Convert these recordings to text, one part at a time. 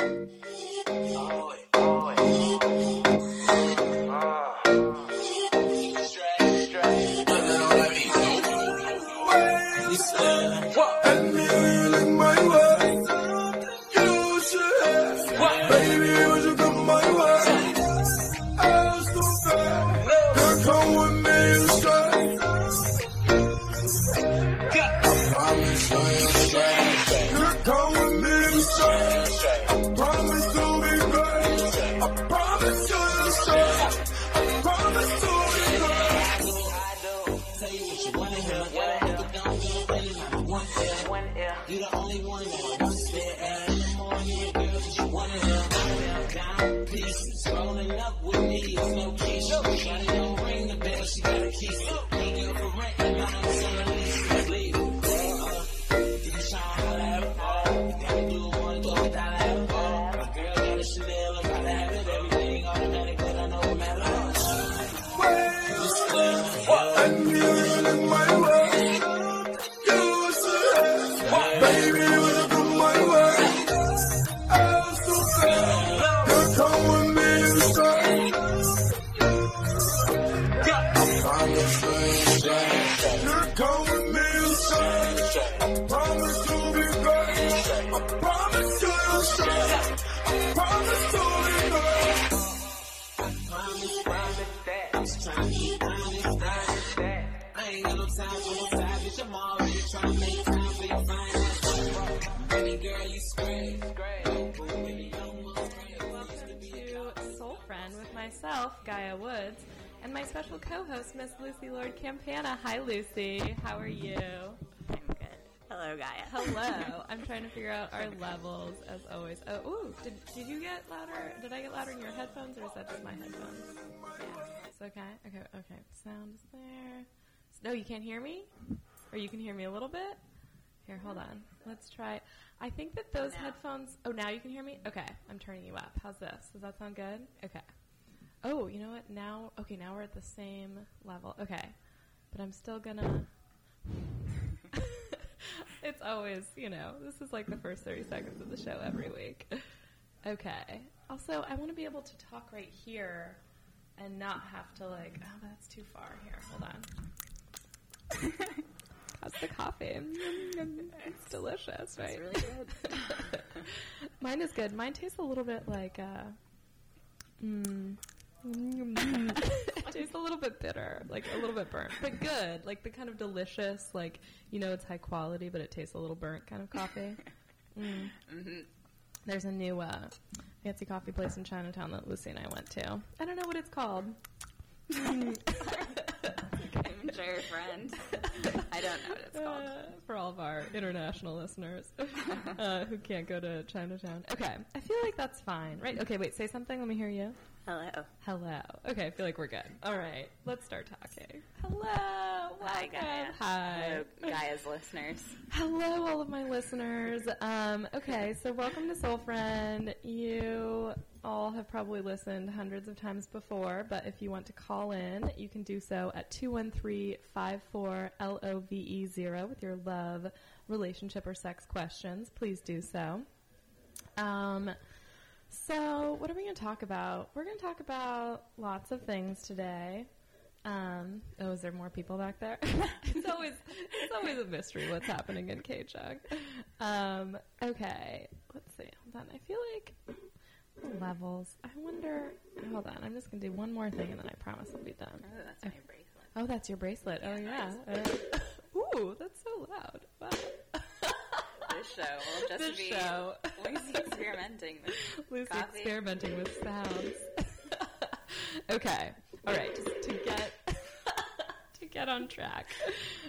Música myself, Gaea Woods, and my special co-host, Miss Lucy Lord Campana. Hi, Lucy. How are you? I'm good. Hello, Gaea. Hello. I'm trying to figure out our levels as always. Oh, ooh, did, did you get louder? Did I get louder in your headphones, or is that just my headphones? Yeah, it's okay. Okay, okay. Sound is there. No, you can't hear me, or you can hear me a little bit. Here, hold on. Let's try. I think that those headphones. Oh, now you can hear me. Okay, I'm turning you up. How's this? Does that sound good? Okay. Oh, you know what? Now, okay, now we're at the same level. Okay, but I'm still gonna. it's always, you know, this is like the first 30 seconds of the show every week. Okay. Also, I want to be able to talk right here and not have to, like, oh, that's too far here. Hold on. How's the coffee? it's delicious, right? It's really good. Mine is good. Mine tastes a little bit like, uh, mm, tastes a little bit bitter, like a little bit burnt, but good. Like the kind of delicious, like you know, it's high quality, but it tastes a little burnt kind of coffee. Mm. Mm-hmm. There's a new uh, fancy coffee place in Chinatown that Lucy and I went to. I don't know what it's called. I'm sure your friend. I don't know what it's called. Uh, for all of our international listeners uh, who can't go to Chinatown. Okay, I feel like that's fine, right? Okay, wait, say something. Let me hear you. Hello. Hello. Okay, I feel like we're good. All right, let's start talking. Hello. Hi, Gaea. Hi. Hello, Gaea's listeners. Hello, all of my listeners. Um, okay, so welcome to Soul Friend. You all have probably listened hundreds of times before, but if you want to call in, you can do so at 213-54-LOVE0 with your love, relationship, or sex questions. Please do so. Um, so, what are we going to talk about? We're going to talk about lots of things today. Um, oh, is there more people back there? it's always it's always a mystery what's happening in KCHUNG. Um, okay, let's see. Hold on. I feel like levels. I wonder. Hold on. I'm just gonna do one more thing and then I promise I'll be done. Oh, that's my bracelet. Oh, that's your bracelet. Oh yeah. Uh, ooh, that's so loud. Wow this show will just this be show. Lucy experimenting with Lucy coffee. experimenting with sounds. okay. All right. Just to get to get on track.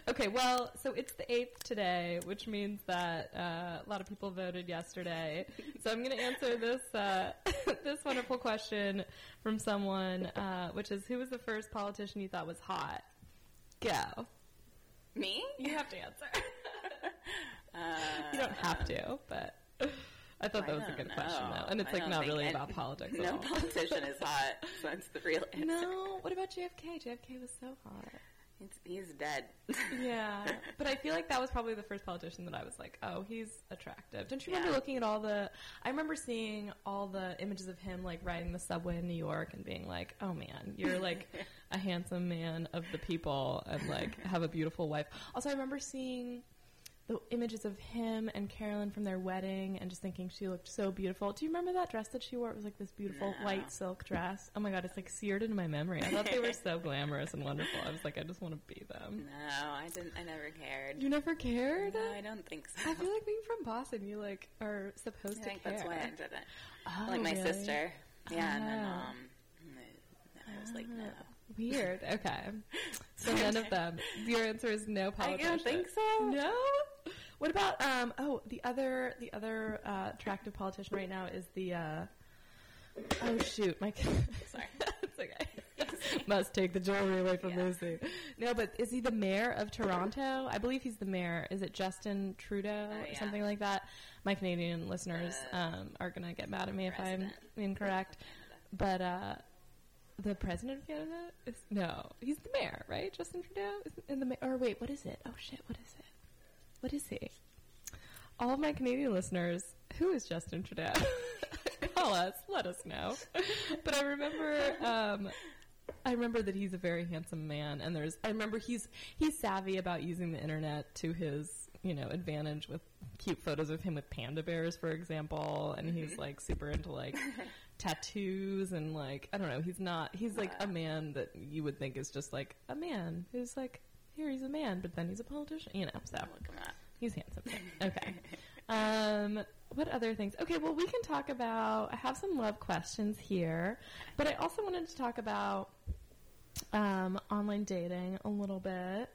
Okay. Well, so it's the eighth today, which means that uh, a lot of people voted yesterday. So I'm going to answer this uh, this wonderful question from someone, uh, which is, who was the first politician you thought was hot? Go. Me? You have to answer. Uh, you don't have to, but I thought that I was a good question, though, and it's I like don't really about politics at No politician is hot, so that's the real answer. No, what about JFK? JFK was so hot. He's, he's dead. Yeah, but I feel like that was probably the first politician that I was like, oh, he's attractive. Don't you remember Yeah. looking at all the? I remember seeing all the images of him like riding the subway in New York and being like, oh man, you're like a handsome man of the people and like have a beautiful wife. Also, I remember seeing the images of him and Carolyn from their wedding and just thinking she looked so beautiful. Do you remember that dress that she wore? It was like this beautiful No. white silk dress. Oh my god, it's like seared into my memory. I thought they were so glamorous and wonderful. I was like, I just want to be them. no, I didn't. I never cared. You never cared? No, I don't think so. I feel like being from Boston, you like are I supposed to think care. that's why I didn't. Oh, like my really? sister. Yeah, and then Oh. um, I was like, no. Oh, Weird. Okay. So none of them. Your answer is no I don't think so. No. What about um? Oh, the other the other uh, attractive politician right now is the. Uh, oh shoot, my. Sorry. it's okay. Must take the jewelry away from Yeah. Lucy. No, but is he the mayor of Toronto? I believe he's the mayor. Is it Justin Trudeau Oh, or yeah. something like that? My Canadian listeners Uh, um, are gonna get mad at me if I'm incorrect. But uh, the president of Canada is no, he's the mayor, right? Justin Trudeau is in the ma- or wait, what is it? Oh shit, what is it? What is he? All of my Canadian listeners, who is Justin Trudeau? Call us, let us know. but I remember, um, I remember that he's a very handsome man, and there's, I remember he's he's savvy about using the internet to his, you know, advantage with cute photos of him with panda bears, for example, and he's like super into like tattoos and like I don't know. He's not. He's like a man that you would think is just like a man who's like here he's a man, but then he's a politician. You know, so Look him up. he's handsome. Okay. Um, what other things? Okay, well we can talk about. I have some love questions here, but I also wanted to talk about um, online dating a little bit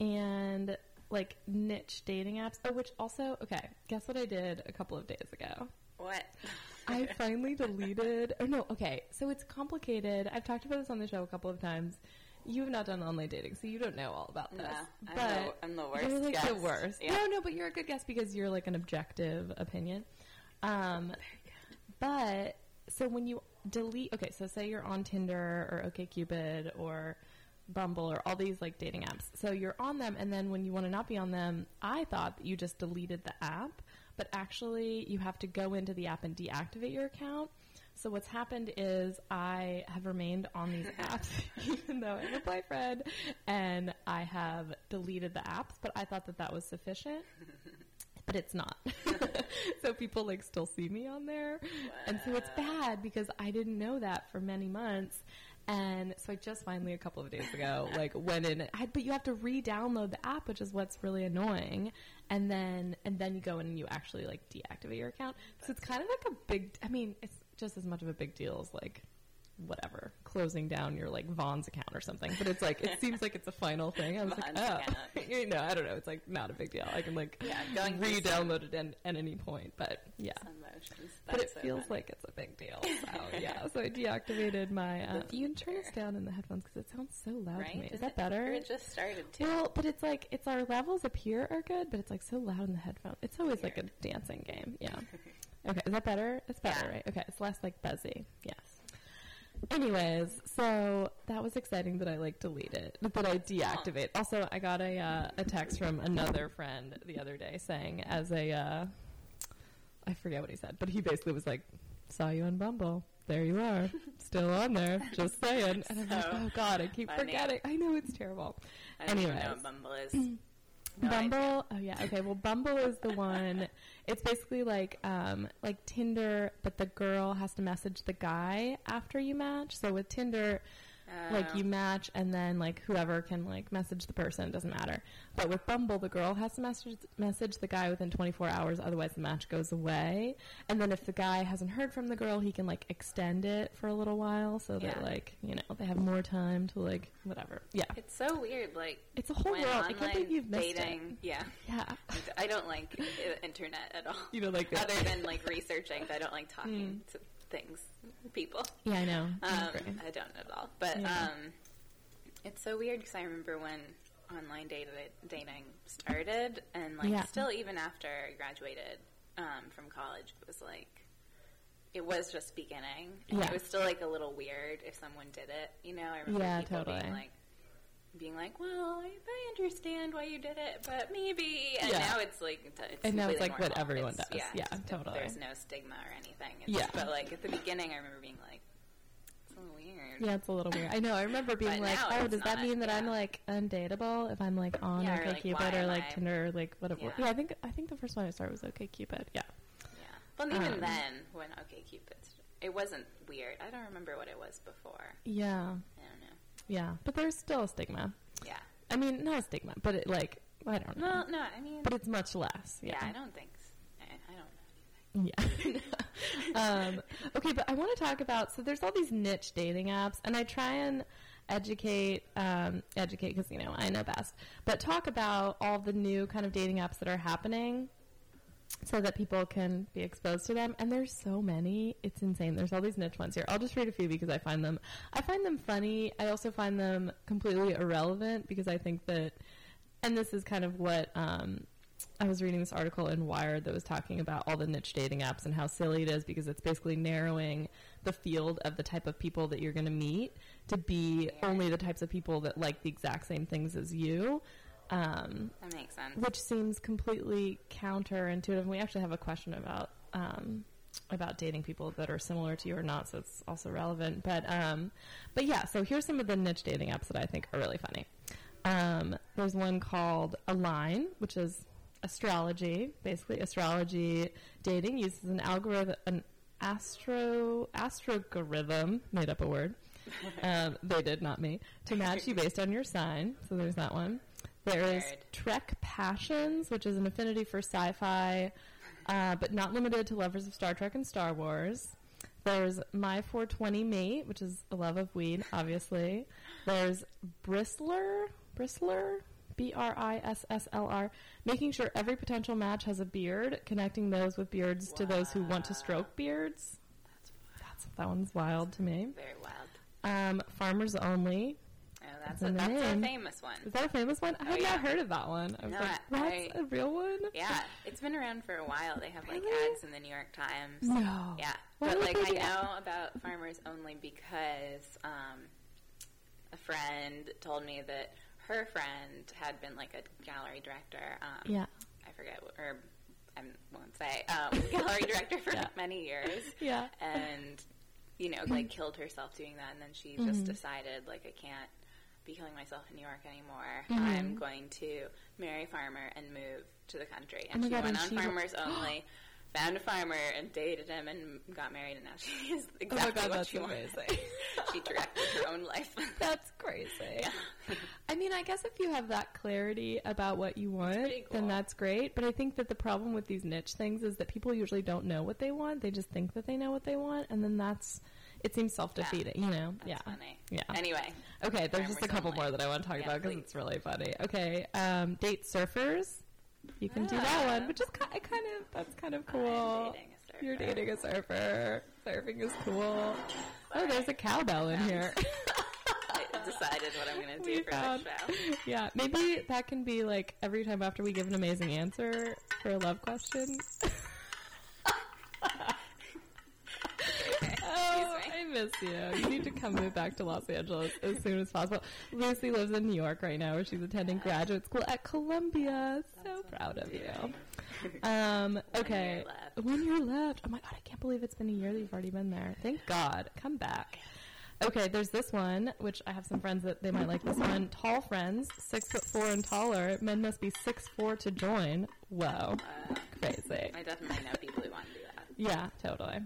and like niche dating apps. Oh, which also okay. Guess what I did a couple of days ago. What? I finally deleted. Or no, okay. So it's complicated. I've talked about this on the show a couple of times. You have not done online dating, so you don't know all about No, this. I'm but the, I'm the worst. you're like the worst. Yeah. No, no, but you're a good guest because you're like an objective opinion. Um, but so when you delete, okay, so say you're on Tinder or OkCupid or Bumble or all these like dating apps. So you're on them, and then when you want to not be on them, I thought that you just deleted the app, but actually you have to go into the app and deactivate your account. So what's happened is I have remained on these apps even though I have a boyfriend and I have deleted the apps, but I thought that that was sufficient. But it's not. so people like still see me on there. And so it's bad because I didn't know that for many months. And so I just finally a couple of days ago like went in I, but you have to re-download the app, which is what's really annoying. And then and then you go in and you actually like deactivate your account. So it's kind of like a big I mean, it's just as much of a big deal as like whatever closing down your like Vaughn's account or something. But it's like it seems like it's a final thing. I was Vaughn's like, oh, you know, I don't know. It's like not a big deal. I can like Yeah, going re-download it at, at any point. But yeah, but it so feels funny. like it's a big deal. So yeah, so I deactivated my. Uh, you can turn this down in the headphones because it sounds so loud right? to me. Is that it- better? It just started to. Well, but it's like it's our levels up here are good, but it's like so loud in the headphones. It's always like a dancing game. Yeah. Okay, is that better? It's better, Yeah. right? Okay, it's less like buzzy. Yes. Anyways, so that was exciting that I like delete it, that I deactivate. Also, I got a uh, a text from another friend the other day saying, as a, uh, I forget what he said, but he basically was like, "Saw you on Bumble. There you are, still on there. Just saying." And I'm like, "Oh God, I keep funny. forgetting. I know it's terrible." I don't even know anyways. Bumble is. No Bumble. Oh yeah. Okay. Well, Bumble is the one. It's basically like um, like Tinder, but the girl has to message the guy after you match. So with Tinder, like Oh. you match and then like whoever can like message the person doesn't matter. But with Bumble, the girl has to message message the guy within 24 hours. Otherwise, the match goes away. And then if the guy hasn't heard from the girl, he can like extend it for a little while so that like you know they have more time to like whatever. Yeah. It's so weird, like It's a whole world. I can't believe you've missed dating. it. Yeah, Yeah. I don't like internet at all. You don't like that. Other than like researching, I don't like talking Mm. to things, people. Yeah, I know. I Um. I don't know at all. But Yeah. um, it's so weird because I remember when online data dating started, and like Yeah. still even after I graduated um, from college, it was like it was just beginning. And Yeah. It was still like a little weird if someone did it. You know, I remember Yeah, people totally. being like, being like, well, I, I understand why you did it, but maybe. And Yeah. now it's like it's, And now it's like what everyone It's- does. Yeah, it's- totally. There's no stigma or anything. It's, Yeah. But like at the beginning, I remember being like, it's a little weird. Yeah, it's a little weird. I know. I remember being like, "Oh, does that mean that I'm like undateable if I'm like on Yeah, or, like, or like I- Tinder or like whatever?" Yeah. Yeah. I think I think the first one I started was OkCupid. Yeah. Yeah. Well, even Um, then, when OK Cupid, it wasn't weird. I don't remember what it was before. Yeah. I. Yeah. But there's still a stigma. Yeah. I mean, not a stigma, but it like I don't know. No, no. I mean, But it's much less. yeah. Yeah. I don't think. so i don't know. Yeah. um, okay, but I want to talk about so there's all these niche dating apps, and I try and educate, um, educate because you know I know best, but talk about all the new kind of dating apps that are happening, so that people can be exposed to them. And there's so many, it's insane. There's all these niche ones here. I'll just read a few because I find them, I find them funny. I also find them completely irrelevant because I think that, and this is kind of what. Um, I was reading this article in Wired that was talking about all the niche dating apps and how silly it is because it's basically narrowing the field of the type of people that you're going to meet to be only the types of people that like the exact same things as you. Um, That makes sense. which seems completely counterintuitive. We actually have a question about um, about dating people that are similar to you or not, so it's also relevant. But um, but yeah, so here's some of the niche dating apps that I think are really funny. Um, there's one called Align, which is astrology. Basically, astrology dating uses an algorithm, an astro astrogorithm, made up a word. um, they did, not me, to match you based on your sign. So there's that one. There is. Trek Passions, which is an affinity for sci-fi, uh, but not limited to lovers of Star Trek and Star Wars. There's My 420 Mate, which is a love of weed, obviously. There's Bristlr, Bristlr, B R I S S L R, making sure every potential match has a beard, connecting those with beards to those who want to stroke beards. That's That's that one's wild to me. very wild. Um, Farmers Only. Oh, that's a, that's a famous one. Is that a famous one? I Oh, had yeah. not heard of that one. I was No, like, that's I- a real one? Yeah, it's been around for a while. They have like Really? ads in the New York Times. No. Yeah, Why but like I know about farmers only because um, a friend told me that her friend had been like a gallery director. Um, Yeah. I forget, what- or I won't say, um, gallery director for Yeah. many years, Yeah. and you know, like killed herself doing that, and then she Mhm. just decided like I can't be killing myself in New York anymore. Mhm. I'm going to marry a farmer and move to the country. Oh And my she God, went and on she- Farmers Only, found a farmer and dated him and got married, and now she is Oh exactly God, what that's she wanted. she directed her own life. That's crazy. yeah. I mean, I guess if you have that clarity about what you want, pretty then that's great. But I think that the problem with these niche things is that people usually don't know what they want. They just think that they know what they want, and then that's it seems self defeating. You know? That's yeah. funny. Yeah. Anyway, Okay, there's just a couple more that I want to talk Yeah, about because it's really funny. Okay, um, date surfers. You can do that Ah. one, which is kind of, kind of that's kind of cool. dating a surfer. You're dating a surfer. Surfing is cool. Oh, there's a cowbell in here. I decided what I'm going to We do for found- this show. yeah, maybe that can be like every time after we give an amazing answer for a love question. oh, Excuse me. I miss you. You need to come move back to Los Angeles as soon as possible. Lucy lives in New York right now, where she's attending graduate school at Columbia. So proud of you. Um, okay, one year left. Oh my god, I can't believe it's been a year that you've already been there. Thank God. Come back. Okay, there's this one, which I have some friends that they might like this one. Tall friends, six foot four and taller. Men must be six four to join. Whoa, Uh, crazy. I definitely know people who want to do that. Yeah, totally.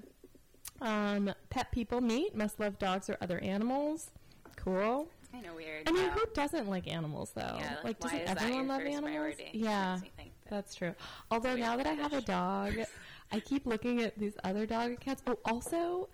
Um, pet people meet must love dogs or other animals. Cool. Kind of weird. I mean, how- who doesn't like animals though? yeah, like, doesn't everyone love animals? priority? Yeah, Makes me think that- that's true. Although now that I have a dog, I keep looking at these other dog accounts. Oh, also,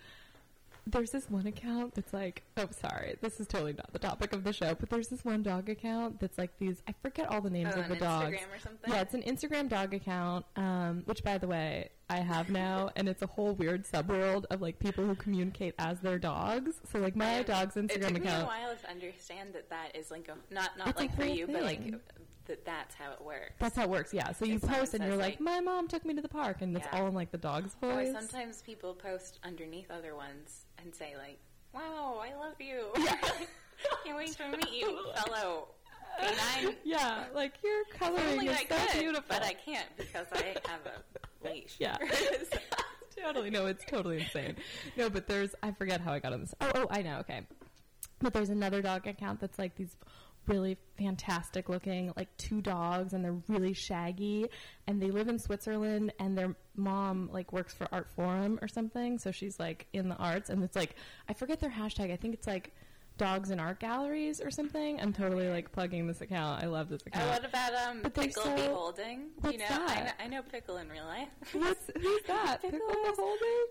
there's this one account that's like, oh, sorry, this is totally not the topic of the show, but there's this one dog account that's like these. I forget all the names Oh, of the dogs. Instagram or something? Yeah, it's an Instagram dog account, um, which, by the way, I have now, and it's a whole weird subworld of like people who communicate as their dogs. So, like, my And dog's It Instagram took me a account. while to understand that that is like a not not like for you, but like that that's how it works. That's how it works, yeah. So you post and you're like, like- "My mom took me to the park," and it's Yeah. all in like the dog's or voice. sometimes people post underneath other ones and say like, "Wow, I love you." Can't wait to meet you, fellow canine. Yeah, like your coloring is I so could, beautiful. but I can't because I have a leash. Yeah. totally. No, it's totally insane. No, but there's I forget how I got on this. Oh, oh, I know. Okay, but there's another dog account that's like these really fantastic looking like two dogs and they're really shaggy and they live in Switzerland and their mom like works for Artforum or something so she's like in the arts and it's like I forget their hashtag I think it's like dogs in art galleries or something I'm totally like plugging this account I love this Oh, account what about um, But Pickle so- Beholding? What's you know, I that? know, I know Pickle in real life. What's who's that Pickle Pickle Beholding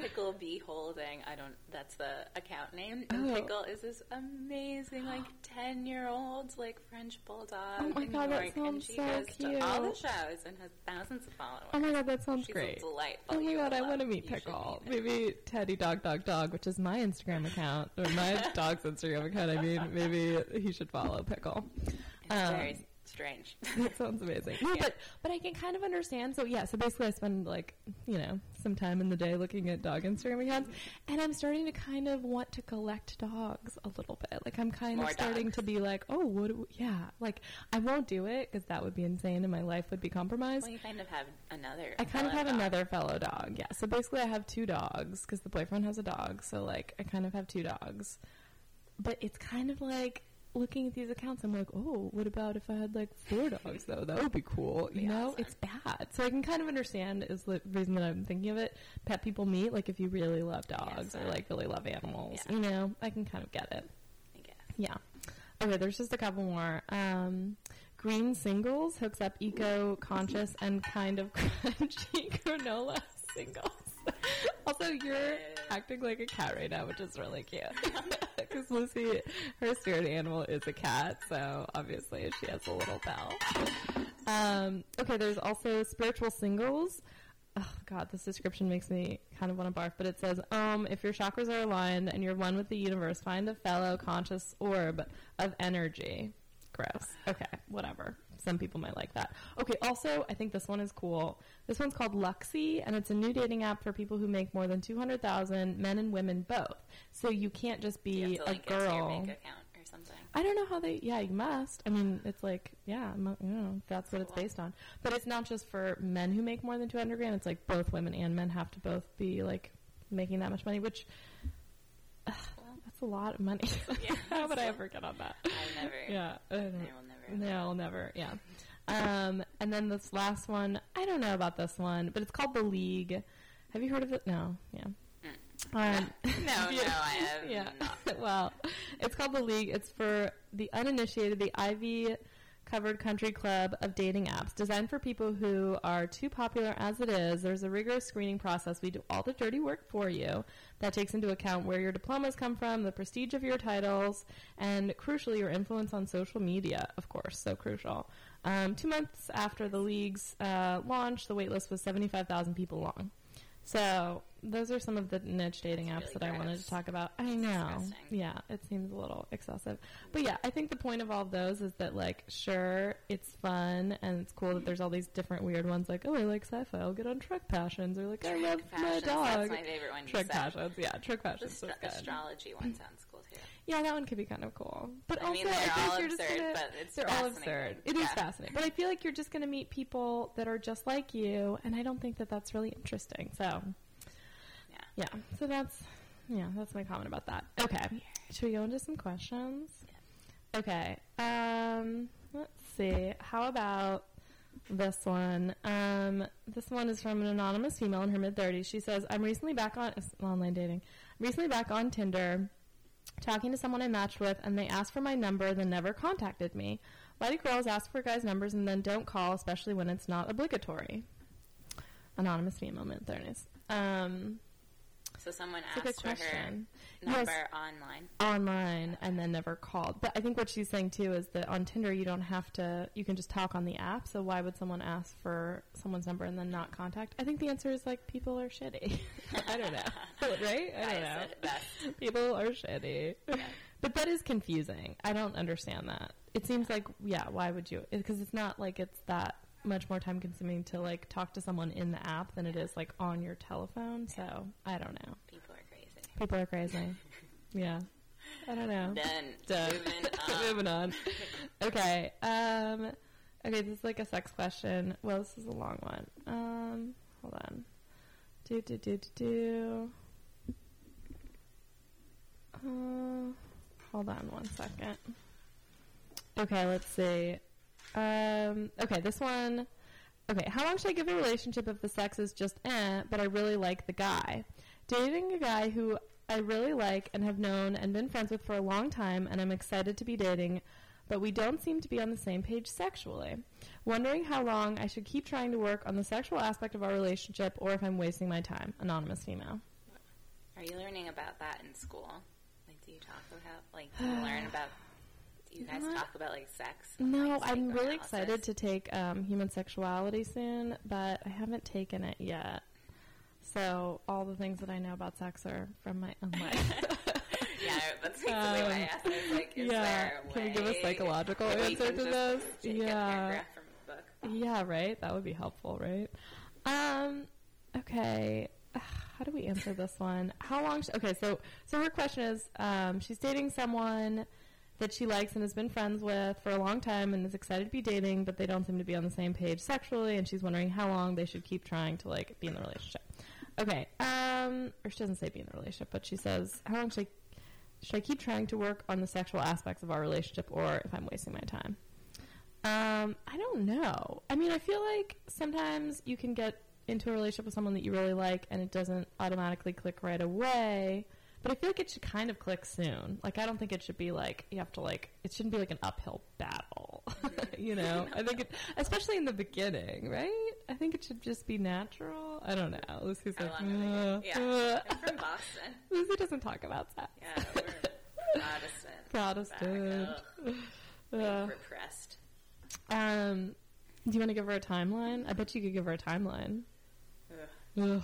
Pickle Beholding. I don't. That's the account name. And Oh. Pickle is this amazing, like ten year old, like French bulldog. Oh my in God, New that and sounds she so goes to all the shows and has thousands of followers. Oh my god, that sounds She's great. delightful. Oh my god, I want to meet Pickle. meet Maybe Teddy Dog Dog Dog, which is my Instagram account, or my dog's Instagram account. I mean, maybe he should follow Pickle. It's Um, very strange. That sounds amazing. No, Yeah. but but I can kind of understand. So yeah, so basically, I spend like you know some time in the day looking at dog Instagram accounts, and I'm starting to kind of want to collect dogs a little bit. Like I'm kind More of starting dogs. to be like, oh, what? Do we, yeah, like I won't do it because that would be insane, and my life would be compromised. well, you kind of have another. I kind of have dog. another fellow dog. Yeah. So basically, I have two dogs because the boyfriend has a dog. So like, I kind of have two dogs. But it's kind of like looking at these accounts. I'm like, oh, what about if I had like four dogs though? That would be cool. You Be know, it's bad. So I can kind of understand is the reason that I'm thinking of it. Pet people meet like if you really love dogs or like really love animals. yeah. You know, I can kind of get it. I guess. Yeah. Okay, there's just a couple more. Um, Green Singles hooks up eco conscious and kind of crunchy granola singles. Also, you're acting like a cat right now, which is really cute. Because Lucy, her spirit animal is a cat, so obviously she has a little bell. Um, okay, there's also spiritual singles. Oh God, this description makes me kind of want to barf, but it says, um, if your chakras are aligned and you're one with the universe, find a fellow conscious orb of energy. Gross. Okay, whatever. Some people might like that. Okay, also, I think this one is cool. This one's called Luxy, and it's a new dating app for people who make more than 200,000, men and women both. So you can't just be a girl. bank account or something. I don't know how they. Yeah, you must. I mean, it's like, yeah, you know, that's what it's based on. But it's not just for men who make more than two hundred grand. It's like both women and men have to both be like making that much money, which that's a lot of money. Yeah. how would I ever get on that? I never. Yeah, I I will never. No, never. Yeah. Um, and then this last one, I don't know about this one, but it's called the League. Have you heard of it? No. Yeah. Um, No, no, I have yeah. not. well, it's called the League. It's for the uninitiated, the Ivy covered country club of dating apps designed for people who are too popular as it is. There's a rigorous screening process. We do all the dirty work for you that takes into account where your diplomas come from, the prestige of your titles, and crucially, your influence on social media, of course, so crucial. Um, two months after the league's uh, launch, the waitlist was 75,000 people long. So those are some of the niche dating That's apps really that I wanted to talk about. I know. disgusting. Yeah, it seems a little excessive. But yeah, I think the point of all of those is that like sure, it's fun and it's cool that there's all these different weird ones like, oh, I like sci-fi. I'll get on Trek Passions or like I love my dog. That's my favorite one. Truck. Passions. Yeah, Truck The Passions. is good. astrology one sounds. Yeah, that one could be kind of cool. But I also, mean, they're I all absurd, gonna, but it's they're all absurd. It is Yeah. fascinating. But I feel like you're just going to meet people that are just like you, and I don't think that that's really interesting. So, Yeah. yeah. So that's yeah, that's my comment about that. Okay, should we go into some questions? Okay. Um, let's see. How about this one? Um, this one is from an anonymous female in her mid thirties. She says, "I'm recently back on online dating. recently back on Tinder." Talking to someone I matched with, and they asked for my number, then never contacted me. Why do girls ask for guys' numbers and then don't call, especially when it's not obligatory? Anonymous female mid thirties. Um, So someone it's a good asked for her question. number Yes. online. Online and then never called. But I think what she's saying too is that on Tinder you don't have to. You can just talk on the app. So why would someone ask for someone's number and then not contact? I think the answer is like people are shitty. I don't know, right? I don't know. People are shitty. But that is confusing. I don't understand that. It seems like, yeah, why would you? Because it's not like it's that much more time consuming to like talk to someone in the app than it is like on your telephone. So I don't know. People are crazy. People are crazy. Yeah. I don't know. Done. Done. Moving on. Moving on. Okay. Um, okay, this is like a sex question. Well, this is a long one. Um, hold on. Do do do do do. Uh, hold on one second. Okay, let's see. Um, okay, this one. Okay, how long should I give a relationship if the sex is just eh, but I really like the guy? Dating a guy who I really like and have known and been friends with for a long time, and I'm excited to be dating, but we don't seem to be on the same page sexually. Wondering how long I should keep trying to work on the sexual aspect of our relationship or if I'm wasting my time. Anonymous female. Are you learning about that in school? Like, do you talk about, like, do you learn about, you guys Not- talk about, like, sex? No, like, I'm really excited to take um, human sexuality soon, but I haven't taken it yet. So all the things that I know about sex are from my own life. yeah, that's basically why I Um, asked. I was like, yeah. Can we give a psychological answer to this? Yeah. from book? yeah, right. That would be helpful, right? Um. Okay. How do we answer this one? How long? Sh- okay, so so her question is, um, she's dating someone that she likes and has been friends with for a long time and is excited to be dating, but they don't seem to be on the same page sexually, and she's wondering how long they should keep trying to like be in the relationship. Okay. Um. Or she doesn't say be in the relationship, but she says, how long should I should I keep trying to work on the sexual aspects of our relationship, or if I'm wasting my time? Um, I don't know. I mean, I feel like sometimes you can get into a relationship with someone that you really like and it doesn't automatically click right away. But I feel like it should kind of click soon. Like I don't think it should be like you have to like it shouldn't be like an uphill battle. you know? I think it especially in the beginning, right? I think it should just be natural. I don't know. Lucy's How like, uh, uh. Yeah, I'm from Boston. Lucy doesn't talk about sex. Yeah, we're Protestant. Protestant. Uh, repressed. um, do you want to give her a timeline? I bet you could give her a timeline. Ugh. Ugh.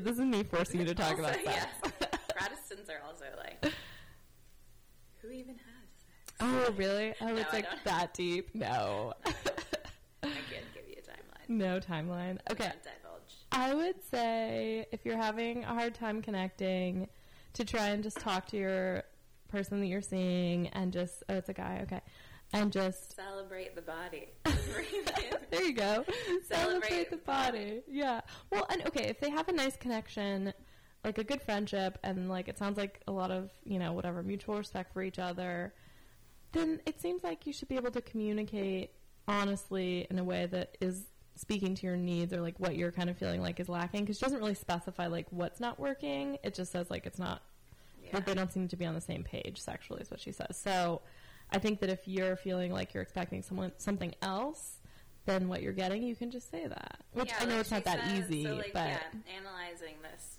This is me forcing you to talk Also, about sex. yes, Protestants are also like, who even has sex? Oh, really? Oh, No, it's like that deep? No. I can't give you a timeline. no timeline. Okay. Don't divulge. I would say if you're having a hard time connecting, to try and just talk to your person that you're seeing and just, oh, it's a guy, okay. And just, Celebrate the body. There you go. Celebrate Celebrate the body. Yeah. Well, and okay, if they have a nice connection, like a good friendship, and like it sounds like a lot of, you know, whatever, mutual respect for each other, then it seems like you should be able to communicate honestly in a way that is speaking to your needs or like what you're kind of feeling like is lacking because she doesn't really specify like what's not working it just says like it's not Yeah. that they don't seem to be on the same page sexually is what she says so i think that if you're feeling like you're expecting someone something else than what you're getting you can just say that which Yeah, i know like it's not that says, easy so, like, but yeah, analyzing this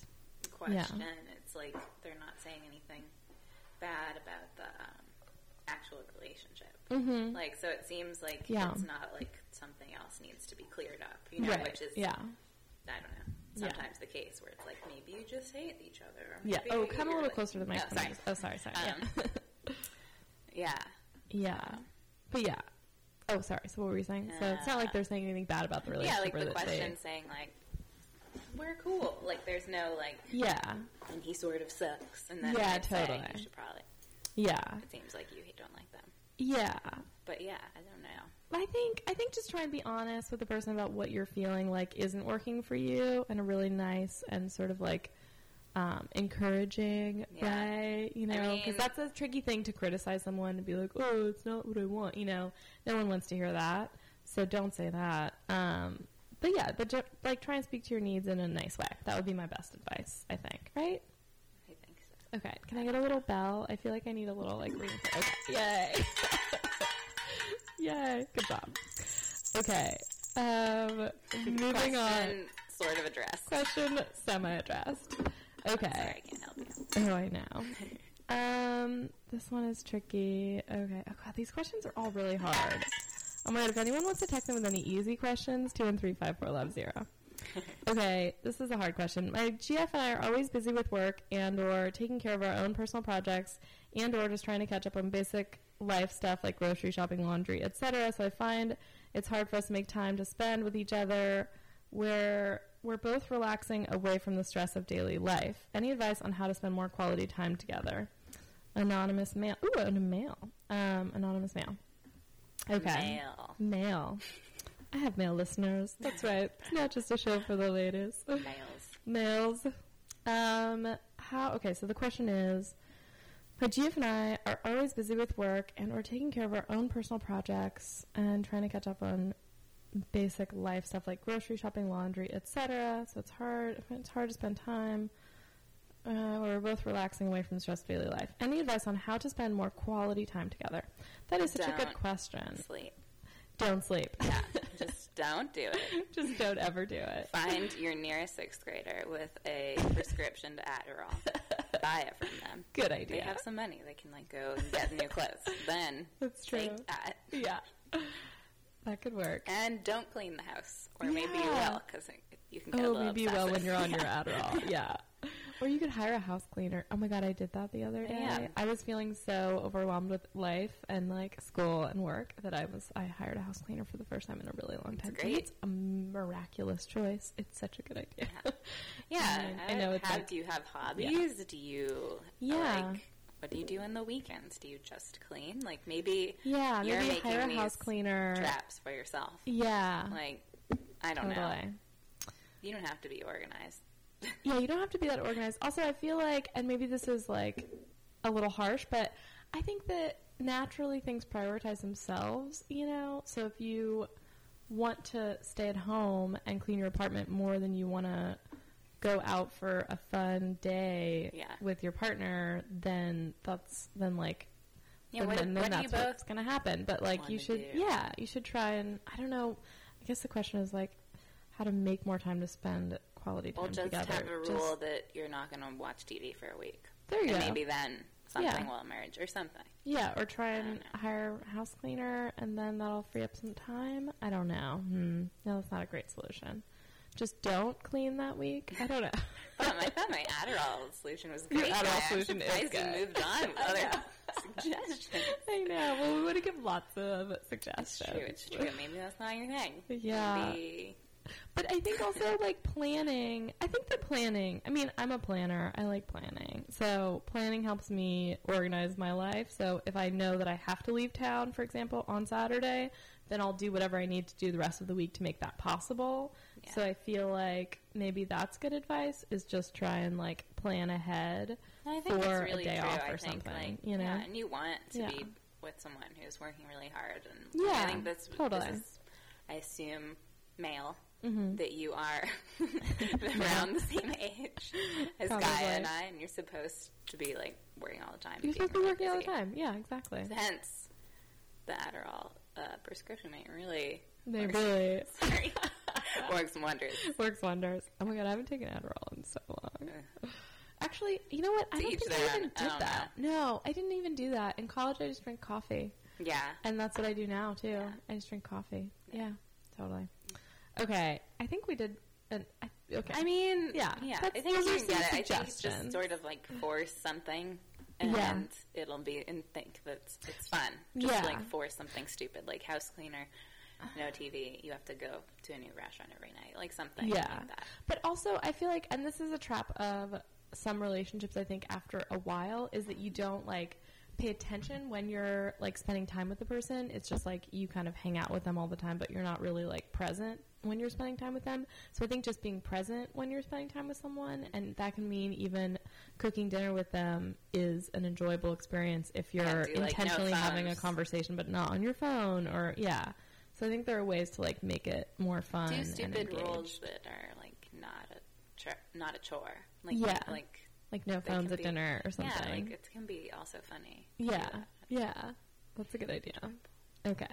question, it's like they're not saying anything bad about the um, actual relationship. Mhm. Like, so it seems like Yeah. it's not like something else needs to be cleared up, you know, right which is, yeah I don't know, Yeah. sometimes the case where it's like maybe you just hate each other. Yeah oh come a little like- closer to the mic Oh, sorry. oh sorry sorry Um, yeah Yeah. Yeah but yeah oh sorry so what were you saying so it's not like uh, they're saying anything bad about the relationship. Yeah, like the they- question saying, like, we're cool. Like, there's no, like, yeah and he sort of sucks. And then Yeah, totally. you should probably, yeah it seems like you don't like them. yeah But yeah, I don't know. I think I think just try and be honest with the person about what you're feeling like isn't working for you in a really nice and sort of like um, encouraging Yeah. way, you know, because mean- that's a tricky thing to criticize someone and be like, "Oh, it's not what I want," you know. No one wants to hear that, so don't say that. Um, but yeah, but like try and speak to your needs in a nice way. That would be my best advice, I think. Right? I think so. Okay. Can I get a little bell? I feel like I need a little like ring. Okay. Yay. Yay. Good job. Okay. Um, moving on. Question Sort of addressed. Question semi-addressed. Okay. Sorry, I can't help you. Oh, I know. Um, this one is tricky. Okay. Oh god, these questions are all really hard. Oh my god, if anyone wants to text them with any easy questions, two one three five four love zero. Okay, this is a hard question. My GF and I are always busy with work and or taking care of our own personal projects and or just trying to catch up on basic life stuff like grocery shopping, laundry, etc. So I find it's hard for us to make time to spend with each other. We're we're both relaxing away from the stress of daily life. Any advice on how to spend more quality time together? Anonymous mail. Ooh, a mail. Um, anonymous mail. Okay. Male. Mail. I have male listeners. That's right. It's not just a show for the ladies. Males. Males. Um, how? Okay, so the question is, my GF and I are always busy with work, and we're taking care of our own personal projects and trying to catch up on basic life stuff like grocery shopping, laundry, etc. So it's hard. It's hard to spend time. Uh, we're both relaxing away from the stress of daily life. Any advice on how to spend more quality time together? That is such a good question. Sleep. Don't sleep. Yeah. Just don't do it. Just don't ever do it. Find your nearest sixth grader with a prescription to Adderall. Buy it from them. Good idea. They have some money. They can like go and get new clothes. Then That's true. take that. Yeah. That could work. And don't clean the house, or maybe you will, because you can get Oh, maybe you will when you're on your Adderall. yeah. Or you could hire a house cleaner. Oh my god, I did that the other day. Yeah. I was feeling so overwhelmed with life and like school and work that I was I hired a house cleaner for the first time in a really long time. great. It's a miraculous choice. It's such a good idea. Yeah, I know it's How, like- do you have hobbies? Do you Yeah. like? What do you do in the weekends? Do you just clean? Like maybe yeah, you're maybe making hire a house cleaner. traps for yourself. Yeah. Like I don't know. You don't have to be organized. Yeah, you don't have to be that organized. Also, I feel like, and maybe this is like a little harsh, but I think that naturally things prioritize themselves, you know? So if you want to stay at home and clean your apartment more than you want to go out for a fun day Yeah. with your partner, then that's, then like, Yeah, then, what, then, what you that's what's going to happen. But like, you should, do? yeah, you should try and, I don't know, I guess the question is like, how to make more time to spend quality time Well, just together. have a Just- rule that you're not going to watch TV for a week, There you and go. maybe then something Yeah. will emerge or something. Yeah, or try and know. hire a house cleaner, and then that'll free up some time. I don't know. Hmm. No, that's not a great solution. Just don't clean that week. I don't know. I thought oh, my, I thought my Adderall solution was Your great. Adderall I'm solution is good. you moved on with I other know. suggestions. I know. Well, we want to give lots of It's suggestions. true. It's true. Maybe that's not your thing. Yeah. Maybe But I think also like planning. I think that planning. I mean, I'm a planner. I like planning. So planning helps me organize my life. So if I know that I have to leave town, for example, on Saturday, then I'll do whatever I need to do the rest of the week to make that possible. Yeah. So I feel like maybe that's good advice. Is just try and like plan ahead I think for really a day true. off or think, something. like, you know. yeah, and you want to Yeah. be with someone who's working really hard, and Yeah, I think that's totally. This is, I assume male Mhm. that you are around the same age as Guy and I, and you're supposed to be like working all the time. You're supposed to be working all the time. Yeah, exactly. Hence, the Adderall uh, prescription ain't really They really works wonders. works wonders. Oh my god, I haven't taken Adderall in so long. Actually, you know what? I don't think I even. I did don't that. No, I didn't even do that. In college, I just drank coffee, Yeah, and that's what I do now too. Yeah. I just drink coffee. Yeah. Totally. Okay, I think we did. An, I, okay, I mean, Yeah, yeah. I think you can get it. I think just sort of like force something, and Yeah. it'll be and think that it's, it's fun. Just Yeah. like force something stupid, like house cleaner, no TV. You have to go to a new restaurant every night, like something Yeah. like that. But also, I feel like, and this is a trap of some relationships. I think after a while is that you don't like pay attention when you're like spending time with the person. It's just like you kind of hang out with them all the time, but you're not really like present when you're spending time with them. So I think just being present when you're spending time with someone, and that can mean even cooking dinner with them is an enjoyable experience if you're Yeah, do, like, no intentionally having a conversation, but not on your phone or yeah. So I think there are ways to like make it more fun. Do stupid rules that are like not a chore, not a chore. Like Yeah. like like no phones at be- dinner or something. yeah, like it can be also funny. yeah, that. yeah, that's a good idea. Okay,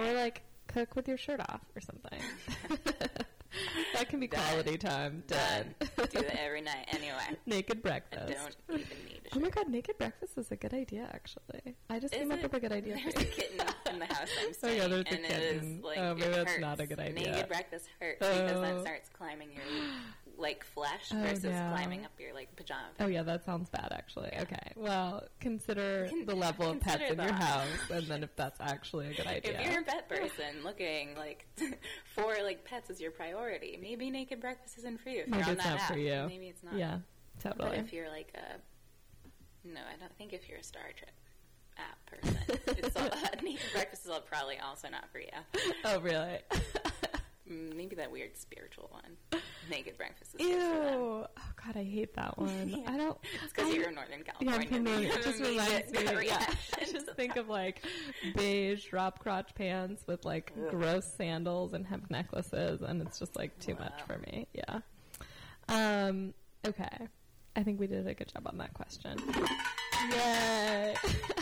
All or like cook with your shirt off or something. that can be Done. quality time. Done. do it every night anyway. naked I breakfast. don't even need a Oh my god, naked breakfast is a good idea. Actually, I just Is came up with a good idea. There's a kitten in the house I'm Oh, yeah, there's a it is kitten. like Oh, maybe that's hurts. not a good idea. Naked breakfast hurts because Oh. that starts climbing your like flesh Oh, versus yeah. climbing up your like pajama. Oh, pants. Oh yeah, that sounds bad actually. Okay, well consider Con- the level of pets in your house, and then if that's actually a good idea. If you're a pet person looking like for like pets as your priority, maybe naked breakfast isn't for you. If Maybe you're on it's that not app, for you. maybe it's not. Yeah, But totally. if you're like a no, I don't think if you're a Star Trek app person, it's all, naked breakfast is probably also not for you. oh really? Mm, Maybe that weird spiritual one. Naked breakfast is Ew! good for them. Oh god, I hate that one. Yeah. I don't. It's because you're in Northern Yeah, California. I'm it just reminds me. Yeah, I just think of like beige drop crotch pants with like Ugh. gross sandals and hemp necklaces, and it's just like too much for me. Yeah. Um. Okay. I think we did a good job on that question. Yay!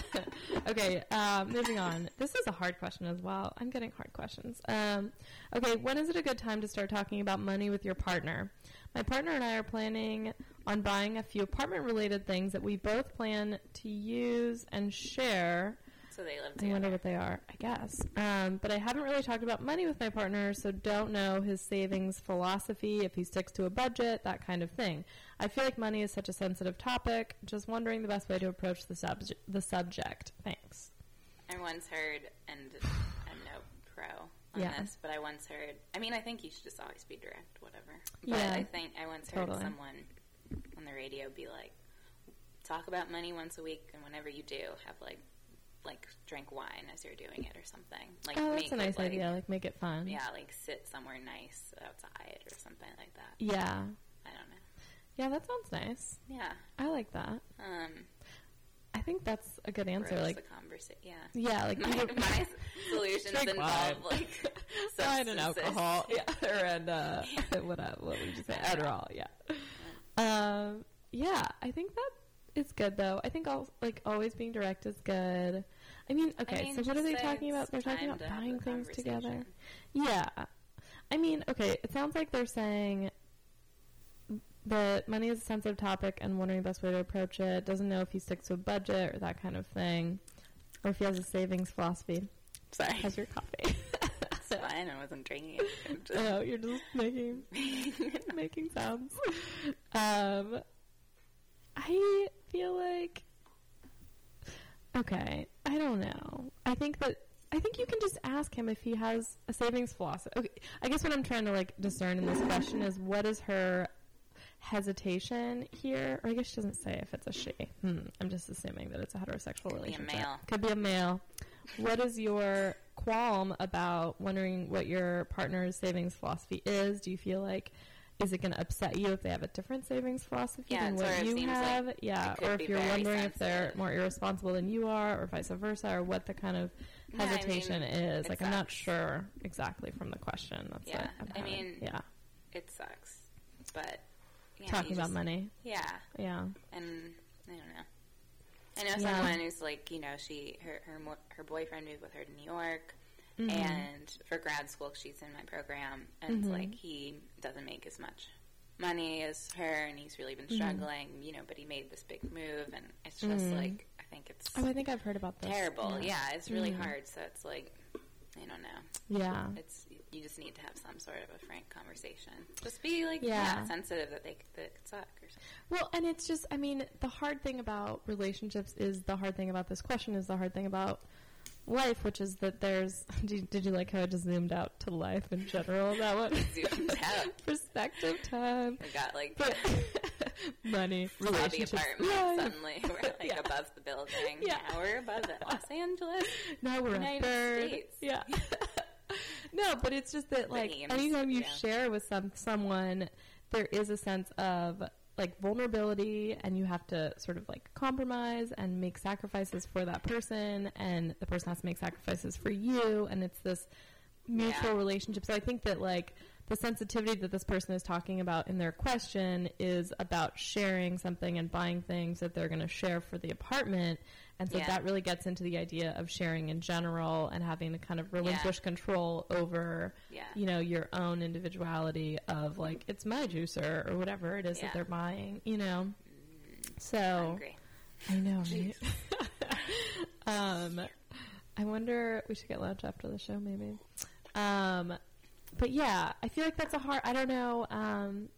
okay, um, moving on. This is a hard question as well. I'm getting hard questions. Um, okay, when is it a good time to start talking about money with your partner? My partner and I are planning on buying a few apartment related things that we both plan to use and share. so they live I wonder what they are, I guess. Um, but I haven't really talked about money with my partner, so don't know his savings philosophy, if he sticks to a budget, that kind of thing. I feel like money is such a sensitive topic. Just wondering the best way to approach the, the subject. Thanks. I once heard, and I'm no pro on Yeah. this, but I once heard. I mean, I think you should just always be direct, whatever. But Yeah. I think I once Totally. heard someone on the radio be like, "Talk about money once a week, and whenever you do, have like, like drink wine as you're doing it or something. Like, oh, make that's a it, nice like, idea. Like, make it fun. Yeah, like sit somewhere nice outside or something like that. Yeah. I. Yeah, that sounds nice. Yeah. I like that. Um, I think that's a good answer. Like, the conversation. Yeah. yeah, like my, my solutions Drink involve like wine and alcohol. Yeah, or and uh, what uh, what would you say? Adderall. Yeah. Um. Yeah, I think that is good though. I think al- like always being direct is good. I mean, okay. mean, so what are they talking about? They're talking about buying things together. Yeah. I mean, okay. It sounds like they're saying that money is a sensitive topic and wondering the best way to approach it. Doesn't know if he sticks to a budget or that kind of thing, or if he has a savings philosophy. Sorry. How's your coffee? It's fine. I wasn't drinking it. Just- Oh, you're just making making sounds. Um, I feel like okay. I don't know. I think that I think you can just ask him if he has a savings philosophy. Okay, I guess what I'm trying to like discern in this question is what is her hesitation here? Or I guess she doesn't say if it's a she. Hmm. I'm just assuming that it's a heterosexual Could be a relationship. male. Could be a male. What is your qualm about wondering what your partner's savings philosophy is? Do you feel like is it going to upset you if they have a different savings philosophy Yeah, than what you seems like have? yeah, or if you're wondering if they're more irresponsible than you are, or vice versa, or what the kind of No, I mean, hesitation is. Like, I'm not sure exactly from the question. That's Yeah, I mean, yeah, It sucks, but yeah, talking about just- money. Yeah, Yeah, and I don't know. I know Yeah. someone who's like, you know, she her her her boyfriend moved with her to New York, Mhm. and for grad school she's in my program, and it's Mhm. like he doesn't make as much money as her, and he's really been Mhm. struggling, you know, but he made this big move, and it's just Mhm. like I think it's Oh, I think I've heard about this. terrible. Yeah, it's really Mhm. hard. So it's like, I don't know. Yeah. It's you just need to have some sort of a frank conversation. Just be like, Yeah. yeah, sensitive that they that it could suck or something. Well, and it's just, I mean, the hard thing about relationships is the hard thing about this question is the hard thing about life, which is that there's. Did you, did you like how I just zoomed out to life in general? That one Zoomed out. perspective time. We got like money, lobby apartment life. suddenly. We're like Yeah. above the building. Yeah. Now we're above it. Los Angeles. Now we're United. States. Yeah. No, but it's just that like anytime you yeah. share with some someone, there is a sense of like vulnerability, and you have to sort of like compromise and make sacrifices for that person, and the person has to make sacrifices for you, and it's this mutual Yeah. relationship. So I think that like the sensitivity that this person is talking about in their question is about sharing something and buying things that they're going to share for the apartment. And so Yeah. that really gets into the idea of sharing in general and having to kind of relinquish control over, Yeah. you know, your own individuality of like, it's my juicer or whatever it is Yeah. that they're buying, you know? So. I know, right? um, I wonder we should get lunch after the show, maybe. Um, but yeah, I feel like that's a hard. I don't know. Um,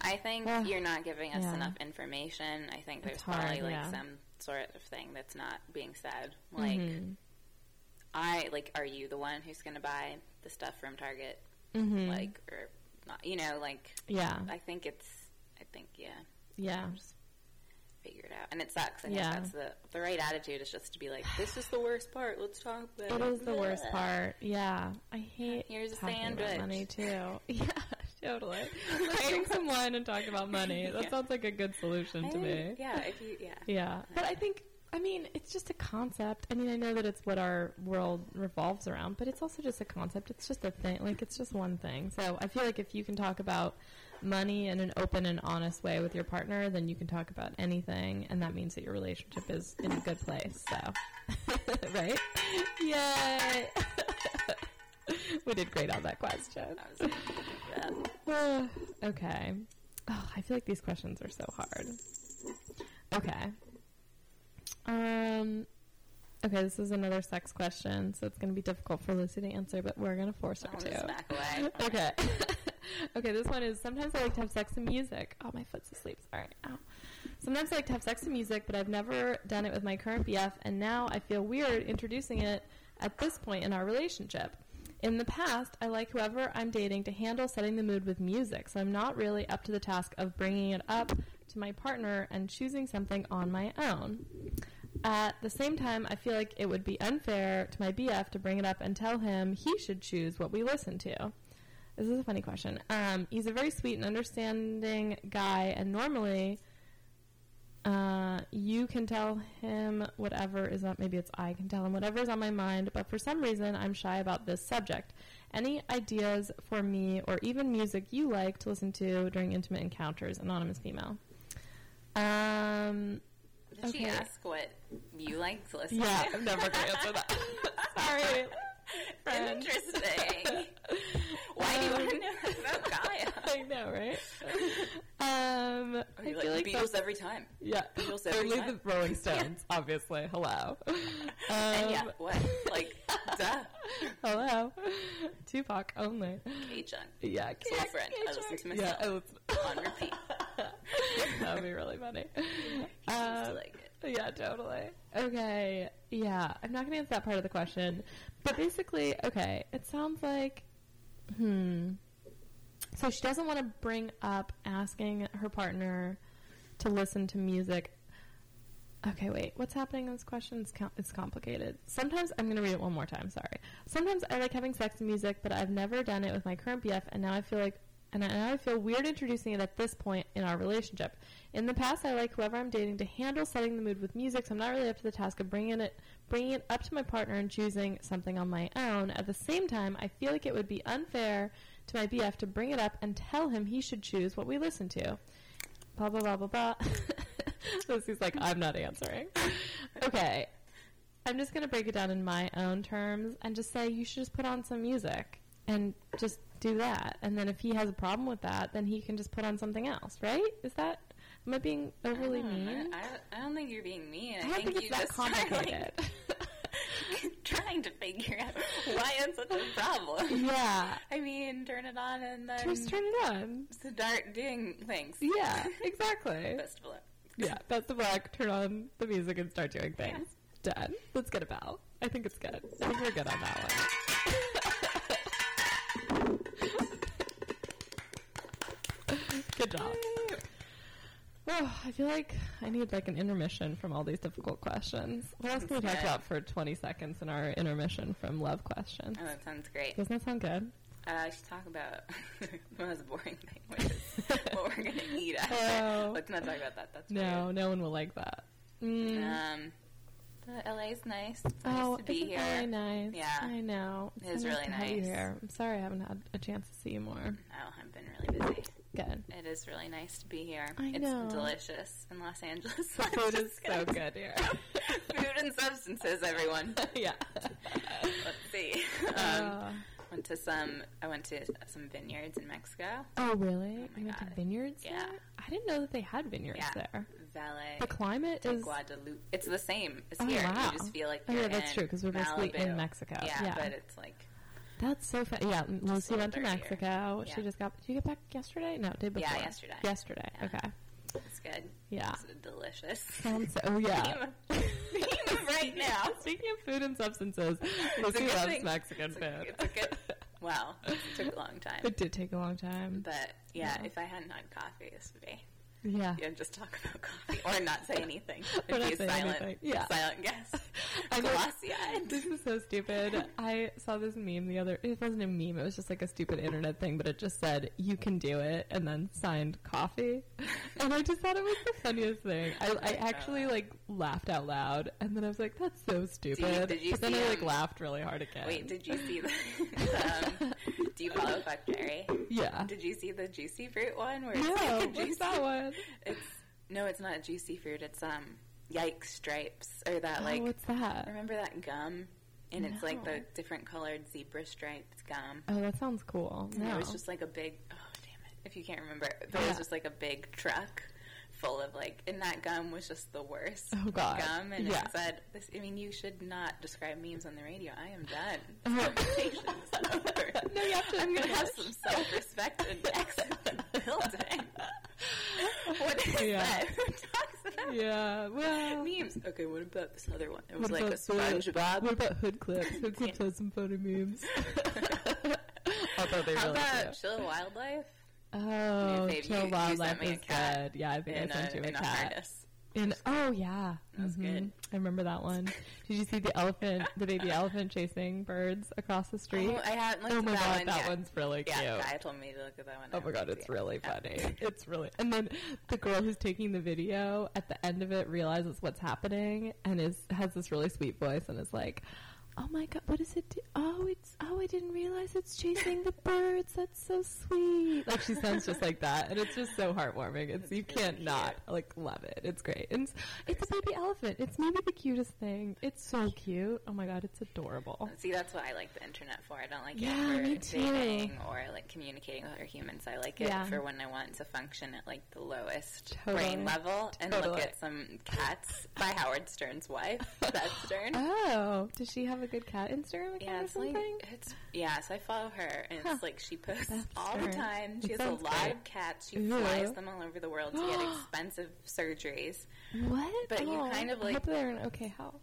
I think Ugh. you're not giving us Yeah. enough information. I think there's hard, probably like yeah. some sort of thing that's not being said. Like, Mhm. I like, are you the one who's going to buy the stuff from Target? Mhm. Like, or not? You know, like, yeah, I think it's. I think yeah, yeah, figure it out, and it sucks. I think Yeah. that's the the right attitude is just to be like, this is the worst part. Let's talk about it. it is the worst part. Yeah, I hate Here's a sandwich. money too. Yeah, totally. Getting some wine and talk about money. That Yeah. sounds like a good solution I to me. Yeah, if you yeah. Yeah, but I think I mean it's just a concept. I mean I know that it's what our world revolves around, but it's also just a concept. It's just a thing. Like it's just one thing. So I feel like if you can talk about money in an open and honest way with your partner, then you can talk about anything, and that means that your relationship is in a good place. So, right? Yay! we did great on that question. I was thinking that. okay. Oh, I feel like these questions are so hard. Okay. Um. Okay, this is another sex question, so it's going to be difficult for Lucy to answer, but we're going to force her to. away. Okay. okay, this one is sometimes I like to have sex to music. Oh, my foot's asleep. Sorry. Ow. Sometimes I like to have sex to music, but I've never done it with my current BF, and now I feel weird introducing it at this point in our relationship. In the past, I like whoever I'm dating to handle setting the mood with music, so I'm not really up to the task of bringing it up to my partner and choosing something on my own. At the same time, I feel like it would be unfair to my BF to bring it up and tell him he should choose what we listen to. This is a funny question. Um, he's a very sweet and understanding guy, and normally uh, you can tell him whatever is on. Maybe it's I can tell him whatever is on my mind, but for some reason I'm shy about this subject. Any ideas for me, or even music you like to listen to during intimate encounters? Anonymous female. Um, Did she ask what you like to listen yeah, to? I'm never gonna answer that. Sorry. friend. Interesting. Why do you want to know about Gaea? I know, right? Um, Are I you feel like, like Beatles every time? Yeah, Beatles every only time. the Rolling Stones, obviously. Hello. Um, and yeah, what? Like, duh. hello. Tupac only. KCHUNG. Yeah, Soul yeah, Friend. I listen to yeah. I listen- On repeat. that would be really funny. Um, like it. Yeah, totally. Okay. Yeah, I'm not going to answer that part of the question. But basically, okay, it sounds like, hmm. So she doesn't want to bring up asking her partner to listen to music. Okay, wait. What's happening in this question? It's, com- it's complicated. Sometimes, I'm going to read it one more time, sorry. Sometimes I like having sex to music, but I've never done it with my current BF, and now I feel like and I, feel weird introducing it at this point in our relationship. In the past, I like whoever I'm dating to handle setting the mood with music, so I'm not really up to the task of bringing it bringing it up to my partner and choosing something on my own. At the same time, I feel like it would be unfair to my BF to bring it up and tell him he should choose what we listen to. Blah blah blah blah blah. Lucy's like, I'm not answering. Okay, I'm just gonna break it down in my own terms and just say you should just put on some music and just do that. And then if he has a problem with that, then he can just put on something else, right? Is that am I being overly I mean? I, don't, I don't think you're being mean. I don't think, you it's that just are, like, complicated. trying to figure out why it's such a problem. yeah. I mean, turn it on and then Just turn it on. start doing things. Yeah, exactly. Best of luck. yeah, best of luck. Turn on the music and start doing things. Done. Let's get a bell. I think it's good. I think we're good on that good job. Oh, I feel like I need like an intermission from all these difficult questions. What else can we talk about for 20 seconds in our intermission from love questions? Oh, that sounds great. Doesn't that sound good? Uh, I should talk about the most boring thing, which is what we're going to eat after. Oh. Let's not talk about that. That's No, no one will like that. Mm. Um, the LA's nice. It's nice oh, to be here. LA nice? Yeah. I know. It is so really to have you nice. here. I'm sorry I haven't had a chance to see you more. Oh, I've been really busy. Good. It is really nice to be here. I it's know. delicious in Los Angeles. The food is so good here. Food and substances, everyone. yeah. Let's see. Um, Uh, went to some. I went to some vineyards in Mexico. oh, really? my you went to vineyards Yeah. there? I didn't know that they had vineyards Yeah. there. The climate is. Guadalupe. It's the same as Oh, here. wow. You just feel like Oh, yeah, that's true because we're basically in Mexico. Yeah, Yeah. but it's like That's so fun. Yeah, a Lucy went to. Mexico. She just got. Did you get back yesterday? No, day before. Yeah, yesterday. Yesterday. Yeah. Okay. It's good. Yeah. It's delicious. Sounds. Oh yeah. Theme of right now. Speaking of food and substances, Lucy loves thing. Mexican It's a- food. it's a good- Wow, it took a long time. It did take a long time. But yeah, Yeah. if I hadn't had coffee, this would be Yeah. yeah, just talk about coffee or not say anything. Or It'd not be say silent, anything. Yeah. silent guess. I know. Glossy-eyed. This is so stupid. I saw this meme the other. It wasn't a meme. It was just like a stupid internet thing, but it just said "You can do it" and then signed coffee, and I just thought it was the funniest thing. I, I actually like laughed out loud, and then I was like, "That's so stupid." did you but then see, I like um, laughed really hard again. Wait, did you see the? um, do you follow Fuck Jerry? yeah. Did you see the juicy fruit one? Where No, like what's that one? It's no, it's not a juicy fruit. It's um, yikes stripes or that oh, like. what's that? Remember that gum? And it's like the different colored zebra striped gum. Oh, that sounds cool. And No. It was just like a big. Oh damn it! If you can't remember, there Yeah. was just like a big truck full of like, and that gum was just the worst. Oh, God. Gum, and Yeah. it said, this, "I mean, you should not describe memes on the radio. I am done. Oh. No, you have to I'm gonna have some self-respect and exit the building. what is Yeah. that? Who talks about yeah. Well. memes? Okay, what about this other one? It was like a SpongeBob. What about Hood Clips? Hood Clips has some funny memes. Although they How really about do. Chill Wildlife? Oh, Babe, Chill you- you Wildlife is cat good. Yeah, I think in I sent a, you a cat. harness. In oh yeah, That was Mhm. good. I remember that one. Did you see the elephant, the baby elephant chasing birds across the street? Oh, I hadn't looked Oh my that god, one that yet. one's really cute. Yeah, cute. Guy told me to look at that one. Oh my god, it's it. really Yeah. funny. It's really, and then the girl who's taking the video at the end of it realizes what's happening and is has this really sweet voice and is like, "Oh my god, what is it? Do- oh, it's oh, I didn't realize it's chasing the birds. That's so sweet." Like she sounds just like that, and it's just so heartwarming. It's you can't not like love it. It's great, and it's, it's a baby elephant. It's maybe the cutest thing. It's so cute. Oh my god, it's adorable. See, that's what I like the internet for. I don't like Yeah, it for me too. dating or like communicating with other humans. I like it Yeah. for when I want to function at like the lowest Totally. brain level and look at some cats by Howard Stern's wife, Beth Stern. Oh, does she have a good cat Instagram account Yeah, or it's like something? it's yeah. So I follow her, and Huh. it's like she posts That's all the fair. time. It She has a lot of cats. She flies them all over the world to get expensive surgeries. What? But you Oh, kind of, I like- hope they're in okay health.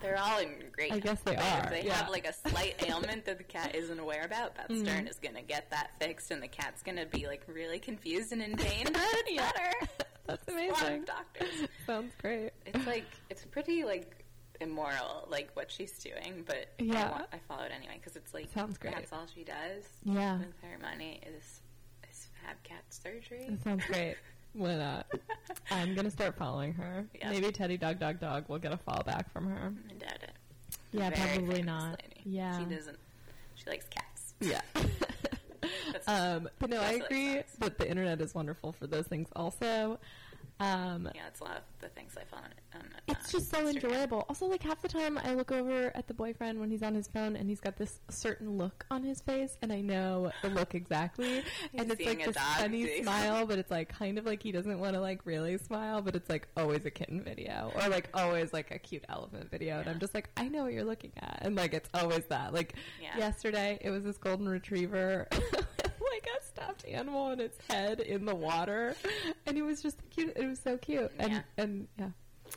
They're all in great. I guess they are, They yeah. have like a slight ailment that the cat isn't aware about. Beth Mm-hmm. Stern is going to get that fixed, and the cat's going to be like really confused and in pain. But it's better. That's amazing. doctors. Sounds great. It's like it's pretty like immoral, like what she's doing. But Yeah. I, want, I follow it anyway because it's like Sounds great. That's all she does Yeah, with her money is is have cat surgery. that sounds great. Why not? I'm gonna start following her. Yeah. Maybe Teddy Dog Dog Dog will get a follow back from her. I doubt it. Yeah, Very probably not. lady. Yeah. she doesn't. She likes cats. Yeah. Um, but no, I agree that the internet is wonderful for those things also. Um, Yeah, it's a lot of the things I found on. on It's just so Instagram. enjoyable. Also, like half the time, I look over at the boyfriend when he's on his phone, and he's got this certain look on his face, and I know the look exactly. and it's like this funny smile, but it's like kind of like he doesn't want to like really smile, but it's like always a kitten video or like always like a cute elephant video, and I'm just like, I know what you're looking at, and like it's always that. Like Yeah. yesterday, it was this golden retriever. Like a stuffed animal and its head in the water, and it was just cute. It was so cute, and Yeah. and yeah,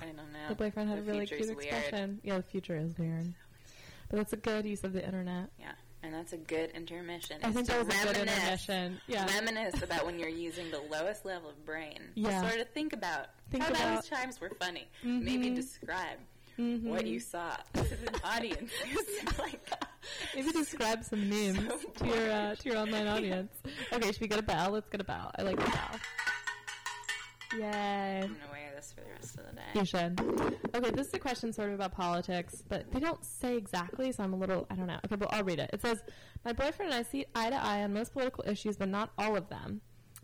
I don't know. the boyfriend had The a really cute weird. expression. Yeah, the future is weird. But that's a good use of the internet. Yeah, and that's a good intermission. I think that was a good intermission. Yeah. Reminisce about when you're using the lowest level of brain. Yeah. Sort of think about Think how about- those times were funny. Maybe Mhm. describe Mhm. what you saw to an audience. like, Maybe describe some memes So to your uh, to your online audience. Okay, should we get a bell? Let's get a bell. I like the bell. Yay. I'm gonna wear this for the rest of the day. You should. Okay, this is a question sort of about politics, but they don't say exactly, so I'm a little, I don't know. Okay, but I'll read it. It says, My boyfriend and I see eye to eye on most political issues, but not all of them.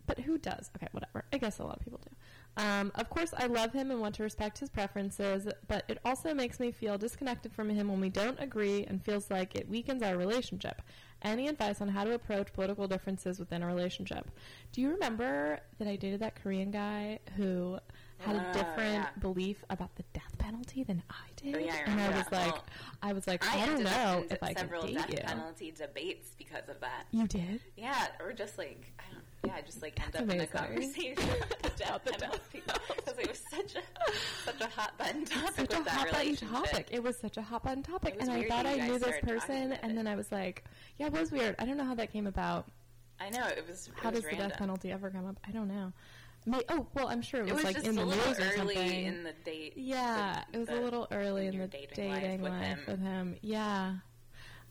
But who does? Okay, whatever. I guess a lot of people do. Um, of course, I love him and want to respect his preferences, but it also makes me feel disconnected from him when we don't agree and feels like it weakens our relationship. Any advice on how to approach political differences within a relationship? Do you remember that I dated that Korean guy who had a Ah, different yeah. belief about the death penalty than I did, Oh, yeah, I and I was that. like, Well, I was like, I, I, don't know if I several death you. penalty debates because of that. You did? Yeah, or just like I don't, yeah, I just like end That's up in a conversation about the death the death penalty because it was such a such a hot button topic such a hot button topic. It was such a hot button topic, and I thought I knew this person, and then I was like, yeah, it was weird. I don't know how that came about. I know it was. It How was does random. the death penalty ever come up? I don't know. May, oh well, I'm sure it It was, was like in the news or something. in the date. yeah, the- it was a little early in the dating life dating with life him. with him. Yeah,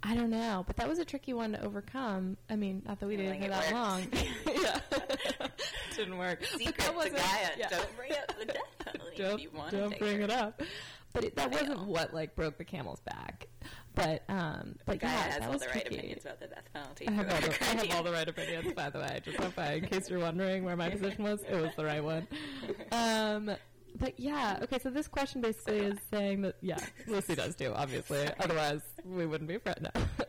I don't know, but that was a tricky one to overcome. I mean, not that we didn't for that long. yeah, didn't work. Secret to Gaea. yeah. Don't bring up the death penalty don't if you want don't bring her. it up. But it, that wasn't what like broke the camel's back. But um, but Gaea yeah, has all was the right tricky. opinions about the death penalty. I have, all the, I have all the right opinions, by the way. Just FYI, in case you're wondering where my position was, it was the right one. Um, but yeah, okay. So this question basically is saying that yeah, Lucy does too, obviously. Otherwise, we wouldn't be friends. No.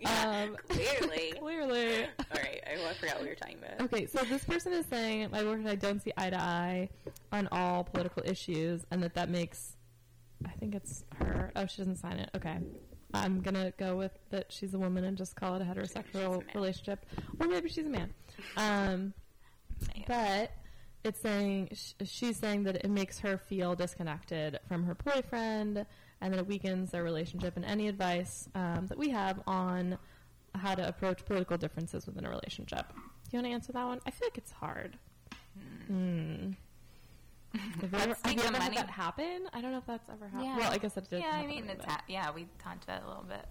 Yeah, um, clearly. clearly. All right, I, I forgot what we were talking about. Okay, so this person is saying my work and I don't see eye to eye on all political issues, and that that makes, I think it's her. Oh, she doesn't sign it. Okay, I'm gonna go with that she's a woman and just call it a She's a heterosexual relationship, or maybe she's a man. Um, Man. but it's saying sh- she's saying that it makes her feel disconnected from her boyfriend, and that it weakens their relationship. And any advice um, that we have on how to approach political differences within a relationship? Do you want to answer that one? I feel like it's hard. Hmm. Have you ever, have you ever had that happen? I don't know if that's ever happened. Yeah. Well, I guess that did. yeah, I mean, it's ha- yeah, we talked about it a little bit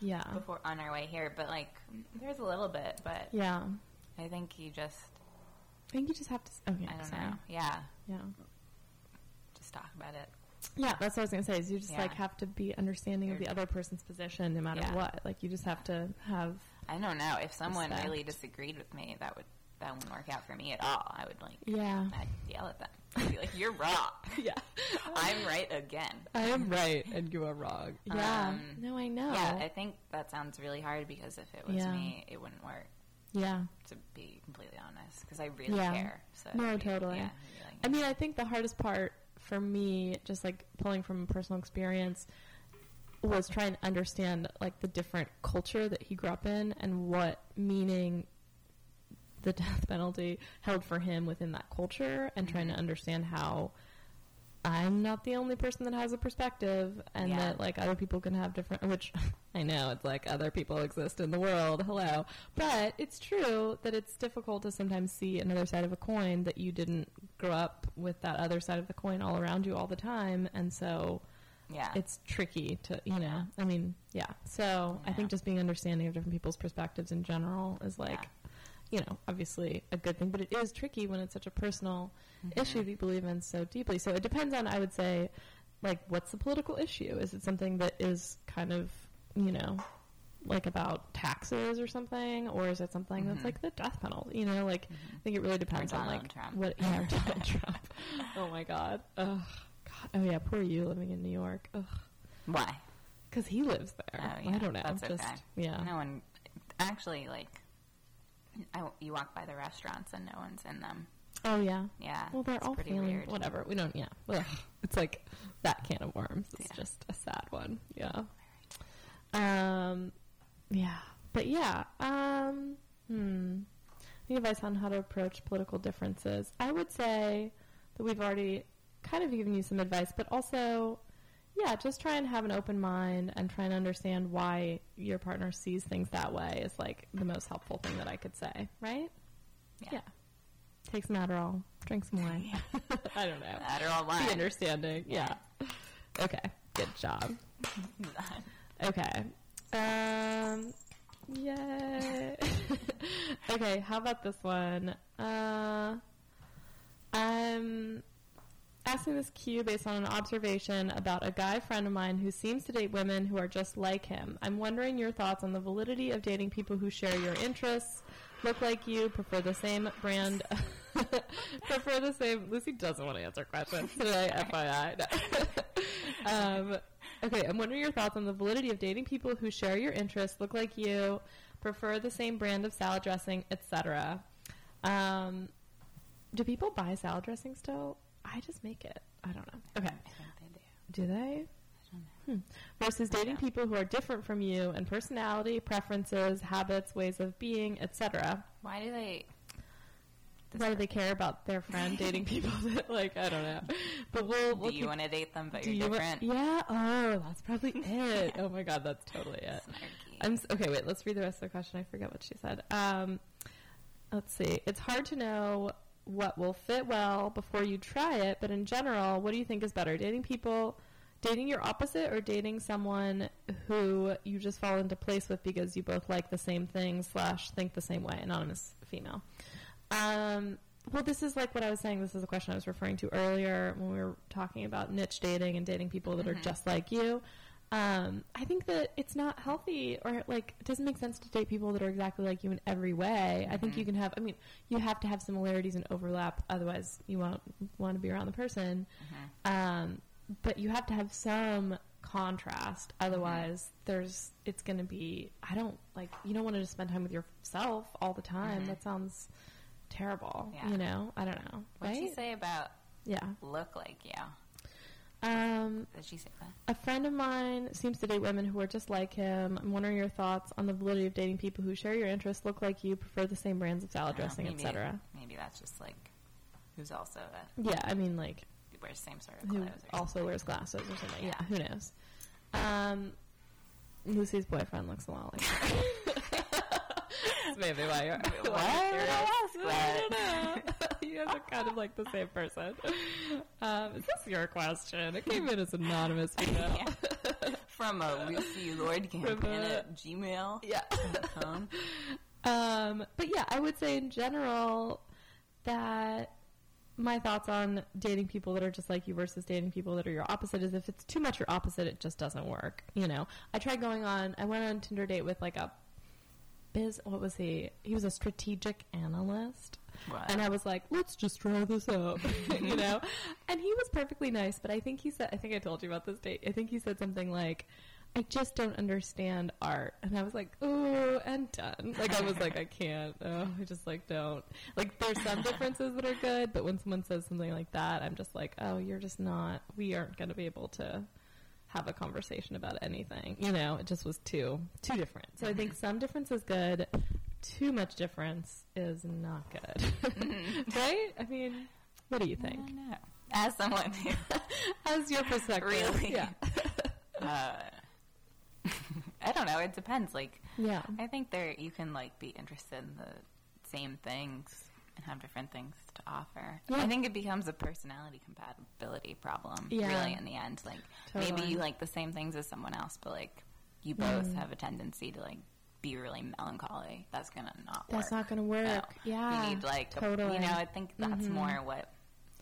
yeah, before on our way here, but like, there's a little bit, but yeah. I think you just, think you just have to. s- Okay, I don't sorry. know, yeah, Yeah. just talk about it. Yeah, that's what I was gonna say. Is you just Yeah. like have to be understanding of the other person's position, no matter Yeah. what. Like you just have to have. I don't know if someone Respect. really disagreed with me, that would that wouldn't work out for me at all. I would like, Yeah. I'd yell at them. I'd be like, "You're wrong. Yeah. I'm right again." I am right and you are wrong. Yeah. Um, no, I know. Yeah, I think that sounds really hard because if it was Yeah. me, it wouldn't work. Yeah. To be completely honest, because I really Yeah. care. So No, totally. Yeah, like, I mean, I think the hardest part for me, just like pulling from personal experience, was trying to understand like the different culture that he grew up in and what meaning the death penalty held for him within that culture, and trying Mm-hmm. to understand how I'm not the only person that has a perspective, and Yeah. that like other people can have different. Which I know it's like other people exist in the world. Hello, but it's true that it's difficult to sometimes see another side of a coin that you didn't grow up with that other side of the coin all around you all the time, and so yeah, it's tricky to you know. I mean, yeah. So I think just being understanding of different people's perspectives in general is like. You know, obviously a good thing, but it is tricky when it's such a personal Mm-hmm. issue that you believe in so deeply. So it depends on, I would say, like, what's the political issue? Is it something that is kind of, you know, like about taxes or something, or is it something that's Mhm. like the death penalty? You know, like I think it really depends on like Trump. what. Yeah, Donald Trump. Oh my God. Ugh. God. Oh yeah, poor you living in New York. Ugh. why? Because he lives there. Oh, I don't know. that's just okay. yeah. No one actually like. I, you walk by the restaurants and no one's in them. Oh yeah. Yeah, Well, they're all pretty feeling weird. whatever. We don't. Yeah. It's like that can of worms. It's Yeah. just a sad one. Yeah. Um. Yeah. But yeah. Um. Hmm. Any advice on how to approach political differences? I would say that we've already kind of given you some advice, but also, yeah, just try and have an open mind and try and understand why your partner sees things that way is like the most helpful thing that I could say, right? Yeah. Take some Adderall, drink some wine. I don't know. Adderall wine. Be understanding. Yeah. Okay. Good job. Okay. Um. Yay. okay. How about this one? Uh. Asking this cue based on an observation about a guy friend of mine who seems to date women who are just like him. I'm wondering your thoughts on the validity of dating people who share your interests, look like you, prefer the same brand, prefer the same. Lucy doesn't want to answer questions today, FYI. Um, okay, I'm wondering your thoughts on the validity of dating people who share your interests, look like you, prefer the same brand of salad dressing, etc. Um, do people buy salad dressing still? I just make it. I don't know. Okay. I think they do. Do they? I don't know. Hmm. Versus dating people who are different from you in personality, preferences, habits, ways of being, etc. Why do they? Why do they care about their friend dating people that like I don't know? But we'll. we'll do you want to date them, but you're you wa- different? yeah. Oh, that's probably it. oh my god, that's totally it. Snarky. I'm okay. Wait, let's read the rest of the question. I forget what she said. Um, let's see. It's hard to know what will fit well before you try it, but in general, what do you think is better? Dating people, dating your opposite, or dating someone who you just fall into place with because you both like the same thing slash think the same way? Anonymous female. Um, well, this is like what I was saying. This is a question I was referring to earlier when we were talking about niche dating and dating people that are Mhm. just like you. Um, I think that it's not healthy or like it doesn't make sense to date people that are exactly like you in every way. I think Mhm. you can have. I mean, you have to have similarities and overlap. Otherwise, you won't want to be around the person. Mhm. Um, but you have to have some contrast. Otherwise, there's it's going to be. I don't like. You don't want to just spend time with yourself all the time. Mhm. That sounds terrible. Yeah. You know. I don't know. What'd you say about Yeah. look like you? Um, Did she say that? a friend of mine seems to date women who are just like him. I'm wondering your thoughts on the validity of dating people who share your interests, look like you, prefer the same brands of salad dressing, etc. Maybe that's just like who's also a, Yeah, I mean, like wears the same sort of who clothes. Also something. wears glasses or something. Yeah, Yeah. who knows? Um, Lucy's boyfriend looks a lot like maybe why you're. Why why you're I curious. ask? I don't know. You guys are kind of like the same person. Um, is this your question? It came in as anonymous email. Yeah. From a Lucy Lord Campana a- at Gmail. yeah. Um, but yeah, I would say in general that my thoughts on dating people that are just like you versus dating people that are your opposite is if it's too much your opposite, it just doesn't work. You know, I tried going on. I went on a Tinder date with like a biz. What was he? He was a strategic analyst. What? And I was like, let's just try this out, you know? And he was perfectly nice, but I think he said, I think I told you about this date. I think he said something like, I just don't understand art. And I was like, oh, and done. Like, I was like, I can't. Oh, I just like don't. Like, there's some differences that are good, but when someone says something like that, I'm just like, oh, you're just not, we aren't going to be able to have a conversation about anything. You know, it just was too, too different. So I think some difference is good. Too much difference is not good. right? I mean, what do you I think? don't know. As someone who How's your perspective? Really? Yeah. uh, I don't know. It depends. Like, yeah. I think there you can like be interested in the same things and have different things to offer. Yeah. I think it becomes a personality compatibility problem. Yeah. Really, in the end, like Totally. maybe you like the same things as someone else, but like you both Mm. have a tendency to like be really melancholy. That's gonna not That's work. not to work. No. Yeah. You need like a- totally. you know. I think that's Mhm. more what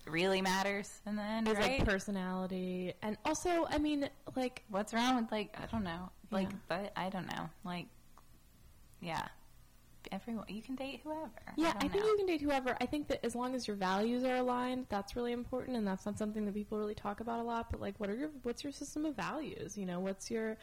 really matters in the end, There's right? like personality. And also, I mean, like, What's wrong with like I don't know, like Yeah. but I don't know, like yeah, everyone you can date whoever. yeah, I, don't think know. you can date whoever. I think that as long as your values are aligned, that's really important, and that's not something that people really talk about a lot. But like, what are your what's your system of values? You know, what's your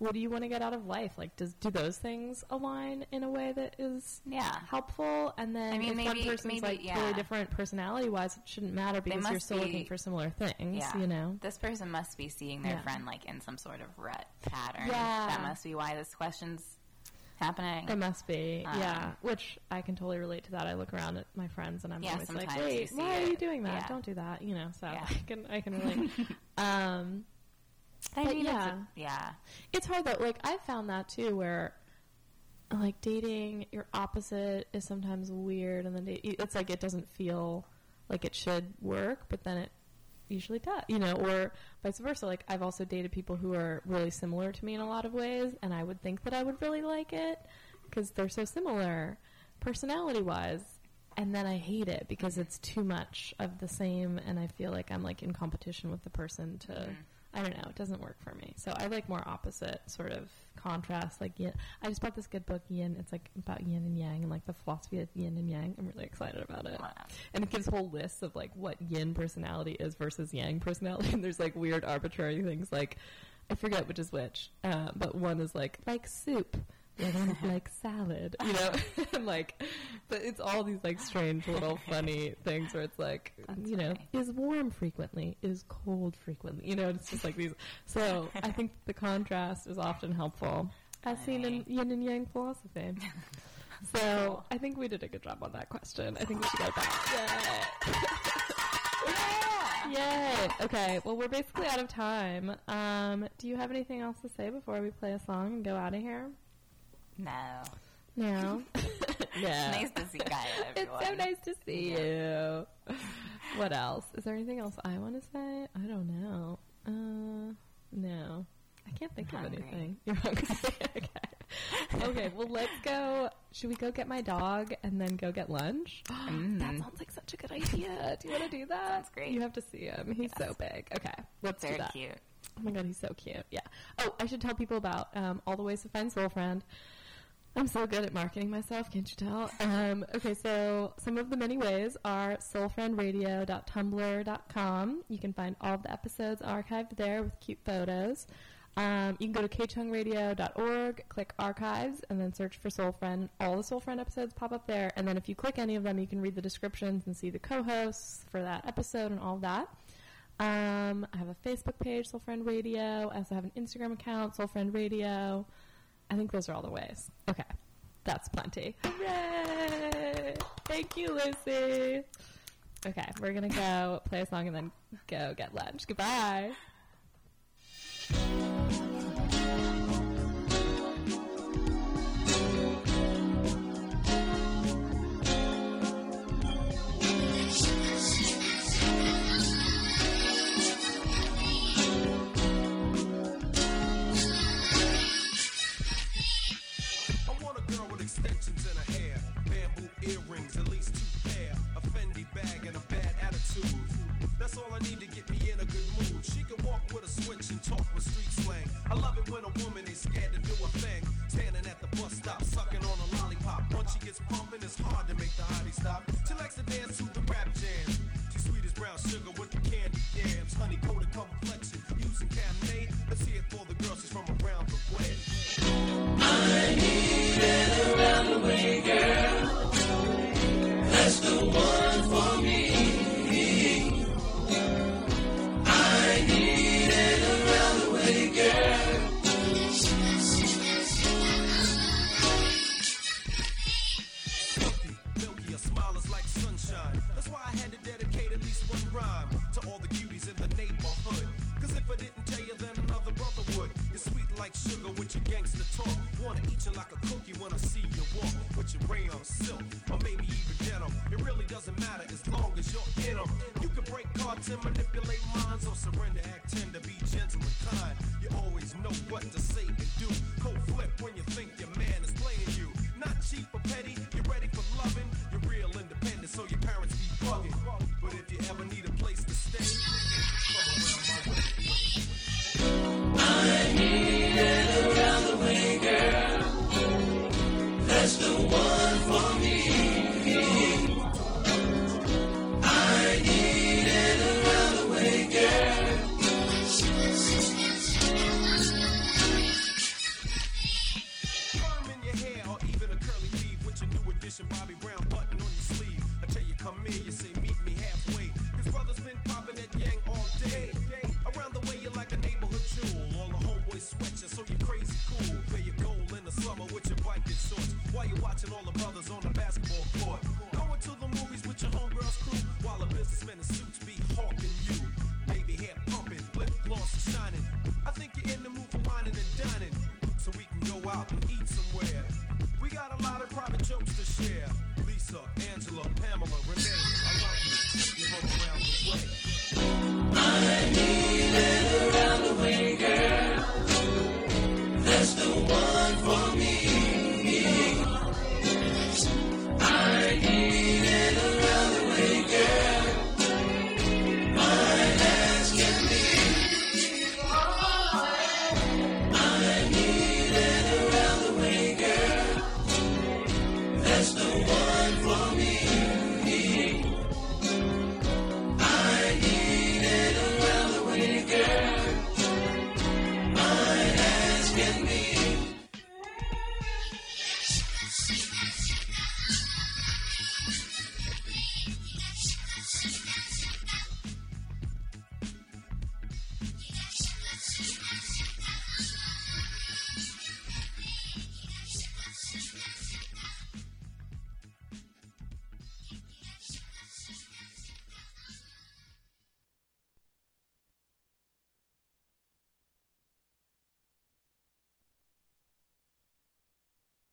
what do you want to get out of life? Like, does do those things align in a way that is Yeah. helpful? And then I mean, if one person's maybe, like yeah. totally different personality wise, it shouldn't matter because you're still be- looking for similar things. Yeah. You know. This person must be seeing their Yeah. friend like in some sort of rut pattern. Yeah. That must be why this question's happening. It must be, Um, yeah. Which I can totally relate to that. I look around at my friends and I'm Yeah, always like, "Wait, why are you doing that? Yeah. Don't do that." You know. So Yeah. I can I can relate. um, I but mean, it's yeah. yeah. it's hard though. Like I've found that too, where like dating your opposite is sometimes weird, and then date, it's like it doesn't feel like it should work, but then it usually does, you know, or vice versa. Like I've also dated people who are really similar to me in a lot of ways, and I would think that I would really like it because they're so similar personality wise. And then I hate it because it's too much of the same, and I feel like I'm like in competition with the person to. Mhm. I don't know. It doesn't work for me. So I like more opposite sort of contrast. Like yin. I just bought this good book, Yin. It's like about yin and yang and like the philosophy of yin and yang. I'm really excited about it. Wow. And it gives whole lists of like what yin personality is versus yang personality. And there's like weird arbitrary things like I forget which is which, uh, but one is like like soup You're gonna like salad, you know, and like, but it's all these like strange little funny things where it's like, That's you know, funny. is warm frequently, is cold frequently, you know. It's just like these. So I think the contrast is often helpful, as seen in yin and yang philosophy. So I think we did a good job on that question. I think we should go back. Yay! Yay! Okay, well we're basically out of time. Um, do you have anything else to say before we play a song and go out of here? No. No. yeah. Nice to see Gaea, It's so nice to see you. What else? Is there anything else I want to say? I don't know. Uh, no. I can't think I'm of hungry. anything. You're hungry. okay. Okay, well, let's go. Should we go get my dog and then go get lunch? That Mm. sounds like such a good idea. Do you want to do that? Sounds great. You have to see him. He's so big. Okay, let's do Very that. cute. Oh my god, he's so cute. Yeah. Oh, I should tell people about um, all the ways to find Soul Friend. I'm so good at marketing myself, can't you tell? Um, okay, so some of the many ways are soulfriendradio.tumblr.com. You can find all of the episodes archived there with cute photos. Um, you can go to kchungradio.org, click archives, and then search for Soul Friend. All the Soul Friend episodes pop up there, and then if you click any of them, you can read the descriptions and see the co-hosts for that episode and all that. Um, I have a Facebook page, Soul Friend Radio. I also have an Instagram account, Soul Friend Radio. I think those are all the ways. Okay, that's plenty. Hooray! Thank you, Lucy. Okay, we're gonna go play a song and then go get lunch. Goodbye.